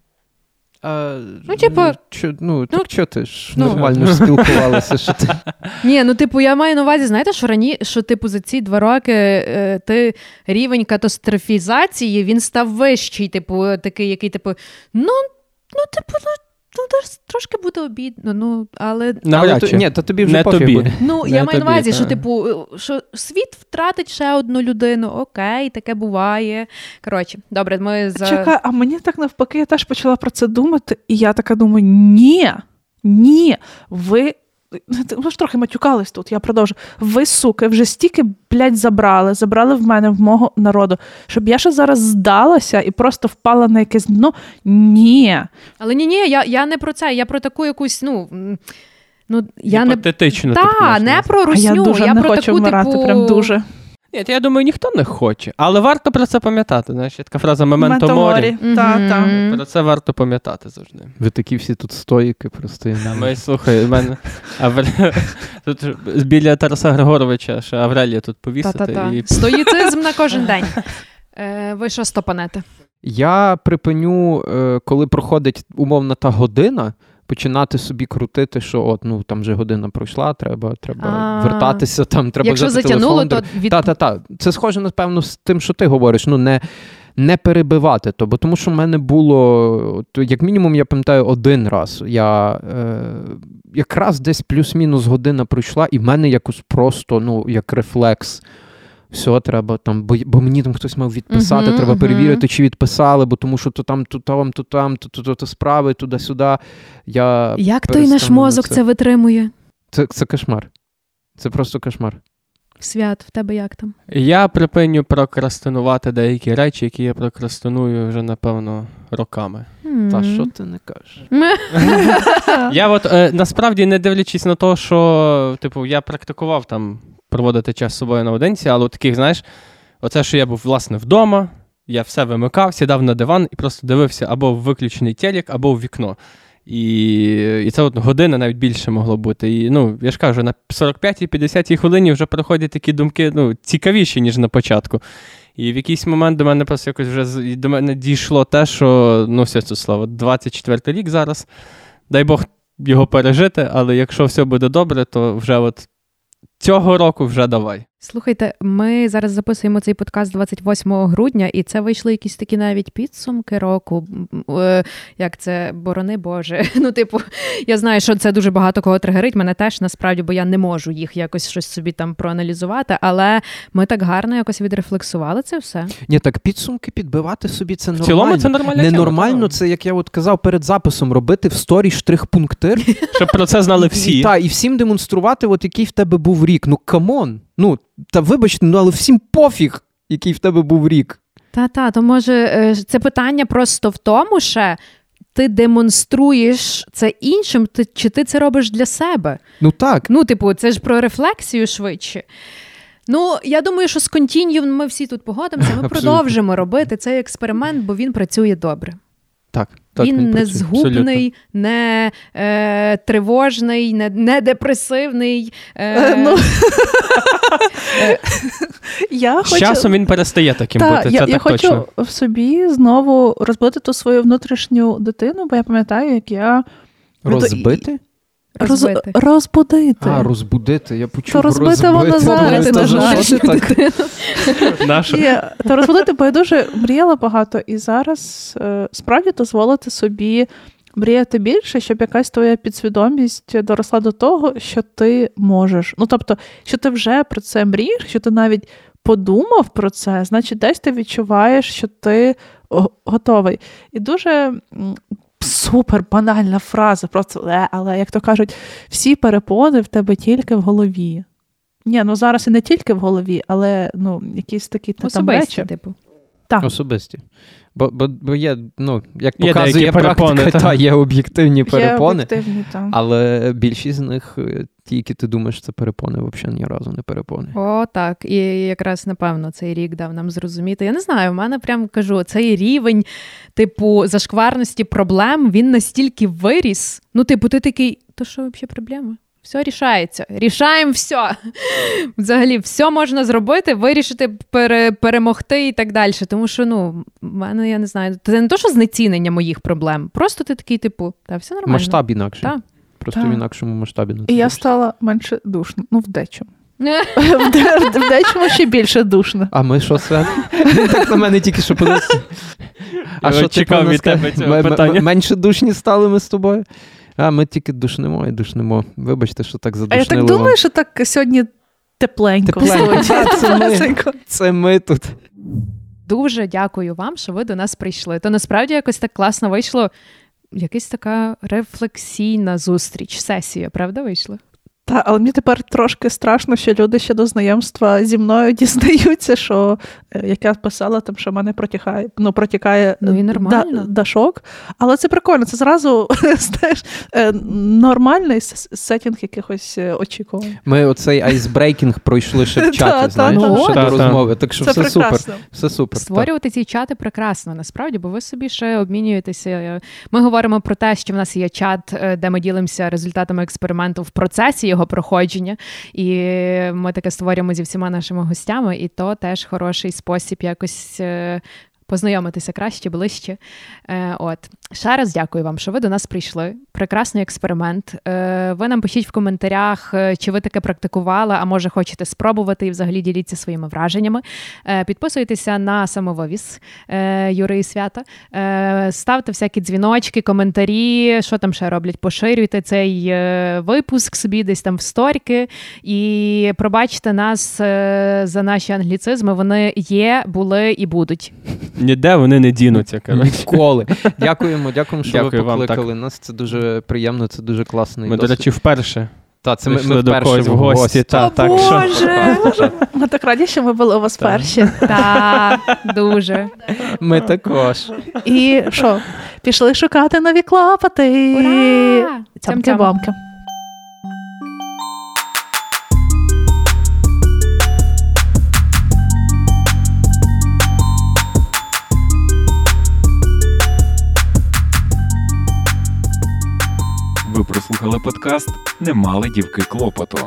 А, Ну, типу, чо, ну, так ну, чого ти ж ну. нормально ж спілкувалися, що ти. [laughs] Ні, ну типу, я маю на увазі, знаєте, що рані, що типу за ці два роки е, ти рівень катастрофізації він став вищий, типу, такий, який, типу, ну, ну, типу, ну, ну трошки буде обідно. Ну, але Але то, ні, то тобі вже Не пофіг тобі. буде. ну Не я маю на увазі, що типу, що світ втратить ще одну людину. Окей, таке буває. Коротше, добре, ми за Чекай, а мені так навпаки, я теж почала про це думати, і я така думаю: ні, ні, ви. Ви ж трохи матюкались тут, я продовжу. Ви, суки, вже стільки, блядь, забрали, забрали в мене в мого народу, щоб я ще зараз здалася і просто впала на якесь дно. Ні. Але ні, ні, я, я не про це. Я про таку якусь, ну. Ну, я не Та, не про русню, А я дуже не про хочу таку, вмирати, типу... прям дуже. Ні, то я думаю, ніхто не хоче. Але варто про це пам'ятати. Знаєш, є така фраза «Мементо морі». Та, та. Про це варто пам'ятати завжди. Ви такі всі тут стоїки, просто. А Ми, слухай, у мене [laughs] тут біля Тараса Григоровича ще Аврелія тут повісити. І... Стоїцизм на кожен [laughs] день. Е, ви що стопанете? Я припиню, е, коли проходить умовно та година, починати собі крутити, що от ну там вже година пройшла, треба, треба вертатися, там треба Якщо взяти затягнуло, телефон. то від... Та, та, та. Це схоже, напевно, з тим, що ти говориш. Ну, не, не перебивати то, бо тому що в мене було, то, як мінімум, я пам'ятаю, один раз. Я е, якраз десь плюс-мінус година пройшла, і в мене якось просто, ну, як рефлекс. Все, треба там, бо, бо мені там хтось мав відписати, Мгм, треба мгм. перевірити, чи відписали, бо тому що то там, то там, то там, то, то, то, то справи, туди-сюди. Я Як той наш мозок це. це витримує? Це, це кошмар. Це просто кошмар. Свят, в тебе як там? Я припиню прокрастинувати деякі речі, які я прокрастиную вже, напевно, роками. Та що ти не кажеш? [laughs] Я от е, насправді не дивлячись на те, що типу, я практикував там проводити час з собою наодинці, але от таких, знаєш, оце, що я був власне вдома, я все вимикав, сідав на диван і просто дивився або в виключений телек, або в вікно. І, і це от година навіть більше могло бути. І ну, я ж кажу, на 45-50 хвилині вже приходять такі думки ну, цікавіші, ніж на початку. І в якийсь момент до мене просто якось вже до мене дійшло те, що ну, все це слава, 24 рік зараз. Дай Бог його пережити, але якщо все буде добре, то вже от цього року вже давай. Слухайте, ми зараз записуємо цей подкаст 28 грудня, і це вийшли якісь такі навіть підсумки року. Е, Як це борони Боже. [laughs] Ну, типу, я знаю, що це дуже багато кого тригерить. Мене теж насправді, бо я не можу їх якось щось собі там проаналізувати. Але ми так гарно якось відрефлексували це все. Ні, так підсумки підбивати собі це В нормально. цілому це нормальна тема, Ненормально, це як я от казав перед записом, робити в сторі штрих-пунктир. Щоб про це знали І, всі. та, і всім демонструвати, от який в тебе був рік. Ну come on. Ну, та вибачте, ну але всім пофіг, який в тебе був рік. Та-та, то може е, це питання просто в тому, ще ти демонструєш це іншим, ти, чи ти це робиш для себе? Ну так. Ну, типу, це ж про рефлексію швидше. Ну, я думаю, що з контіньюм ми всі тут погодимося. Ми [laughs] продовжимо робити цей експеримент, бо він працює добре. Так, так він, не працює. згубний, не е, тривожний, не, не депресивний. Е, Е, ну, [laughs] Я З хочу... часом він перестає таким Та, бути. я, це я так хочу точно. в собі знову розбити ту свою внутрішню дитину, бо я пам'ятаю, як я Розбити? Роз... Розбити. розбудити. А, розбудити. Я почув То розбити воно зараз. То [laughs] розбудити, бо я дуже мріяла багато, і зараз е, справді дозволити собі мріяти більше, щоб якась твоя підсвідомість доросла до того, що ти можеш. Ну тобто, що ти вже про це мрієш, що ти навіть подумав про це, значить, десь ти відчуваєш, що ти готовий. І дуже. Супер банальна фраза, просто але, як то кажуть, всі перепони в тебе тільки в голові. Ні, ну зараз і не тільки в голові, але ну, якісь такі та там речі. типу. Особисті. Бо, бо, бо є, ну, як Є показує перепони, практика, та. та, є об'єктивні Є перепони. об'єктивні, та. Але більшість з них, е, ті, які ти думаєш, це перепони, взагалі ні разу не перепони. О, так. І якраз напевно цей рік дав нам зрозуміти. Я не знаю, в мене прям кажу, цей рівень, типу, зашкварності проблем він настільки виріс. Ну, типу, ти такий, то що взагалі проблема? Все рішається. Рішаємо все. Взагалі, все можна зробити, вирішити, пере, перемогти і так далі. Тому що, ну, в мене, я не знаю, це не то, що знецінення моїх проблем. Просто ти такий, типу, та все нормально. Масштаб інакший. Так. Просто Так. в інакшому масштабі. І я стала менше душно. Ну, в дечому. [laughs] В де- в дечому ще більше душно. А ми що, Свят? Він [laughs] так на мене тільки що подивився. Я що чекав від тебе цього М- м- питання. Менше душні стали ми з тобою. А ми тільки душнимо і душнимо. Вибачте, що так А я так думаю, що так сьогодні тепленько. Тепленько. Це ми. Це ми тут. Дуже дякую вам, що ви до нас прийшли. То насправді якось так класно вийшло. Якась така рефлексійна зустріч, сесія, правда, вийшла? Та, але мені тепер трошки страшно, що люди ще до знайомства зі мною [laughs] дізнаються, що е, як я писала, там що в мене протікає, ну, протікає Ну, і нормально. да- дашок. Але це прикольно, це зразу [laughs] знаєш, е, нормальний setting якихось е, очікувань. Ми оцей icebreaking пройшли ще [laughs] в чаті, знаєш, ще до розмови. Так що все супер. Все супер. Створювати ці чати прекрасно, насправді, бо ви собі ще обмінюєтеся. Ми говоримо про те, що в нас є чат, е, де ми ділимося результатами експерименту в процесі його проходження. І ми таке створюємо зі всіма нашими гостями, і то теж хороший спосіб якось. Познайомитися краще, ближче. Е, от ще раз дякую вам, що ви до нас прийшли. Прекрасний експеримент. Е, ви нам пишіть в коментарях, е, чи ви таке практикували, а може хочете спробувати і взагалі діліться своїми враженнями. Е, підписуйтеся на самовивіз е, Юри і Свята. Е, ставте всякі дзвіночки, коментарі, що там ще роблять. Поширюйте цей е, випуск собі десь там в сторіки. І пробачте нас е, за наші англіцизми. Вони є, були і будуть. Ніде вони не дінуться. коротше. Ніколи. [laughs] Дякуємо, дякуємо, що Дякую ви вам, покликали нас. Це дуже приємно, це дуже класний Ми, до речі, вперше Та, це ми, ми до вперше когось в гості. Та, так, що... [laughs] Ми так раді, що ми були у вас Так. перші. [laughs] Так, дуже. Ми також. І що? Пішли шукати нові клопоти. Ура! Цямки Прослухали подкаст Не мали дівки клопоту.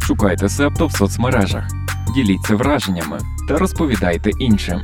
Шукайте Септо в соцмережах, діліться враженнями та розповідайте іншим.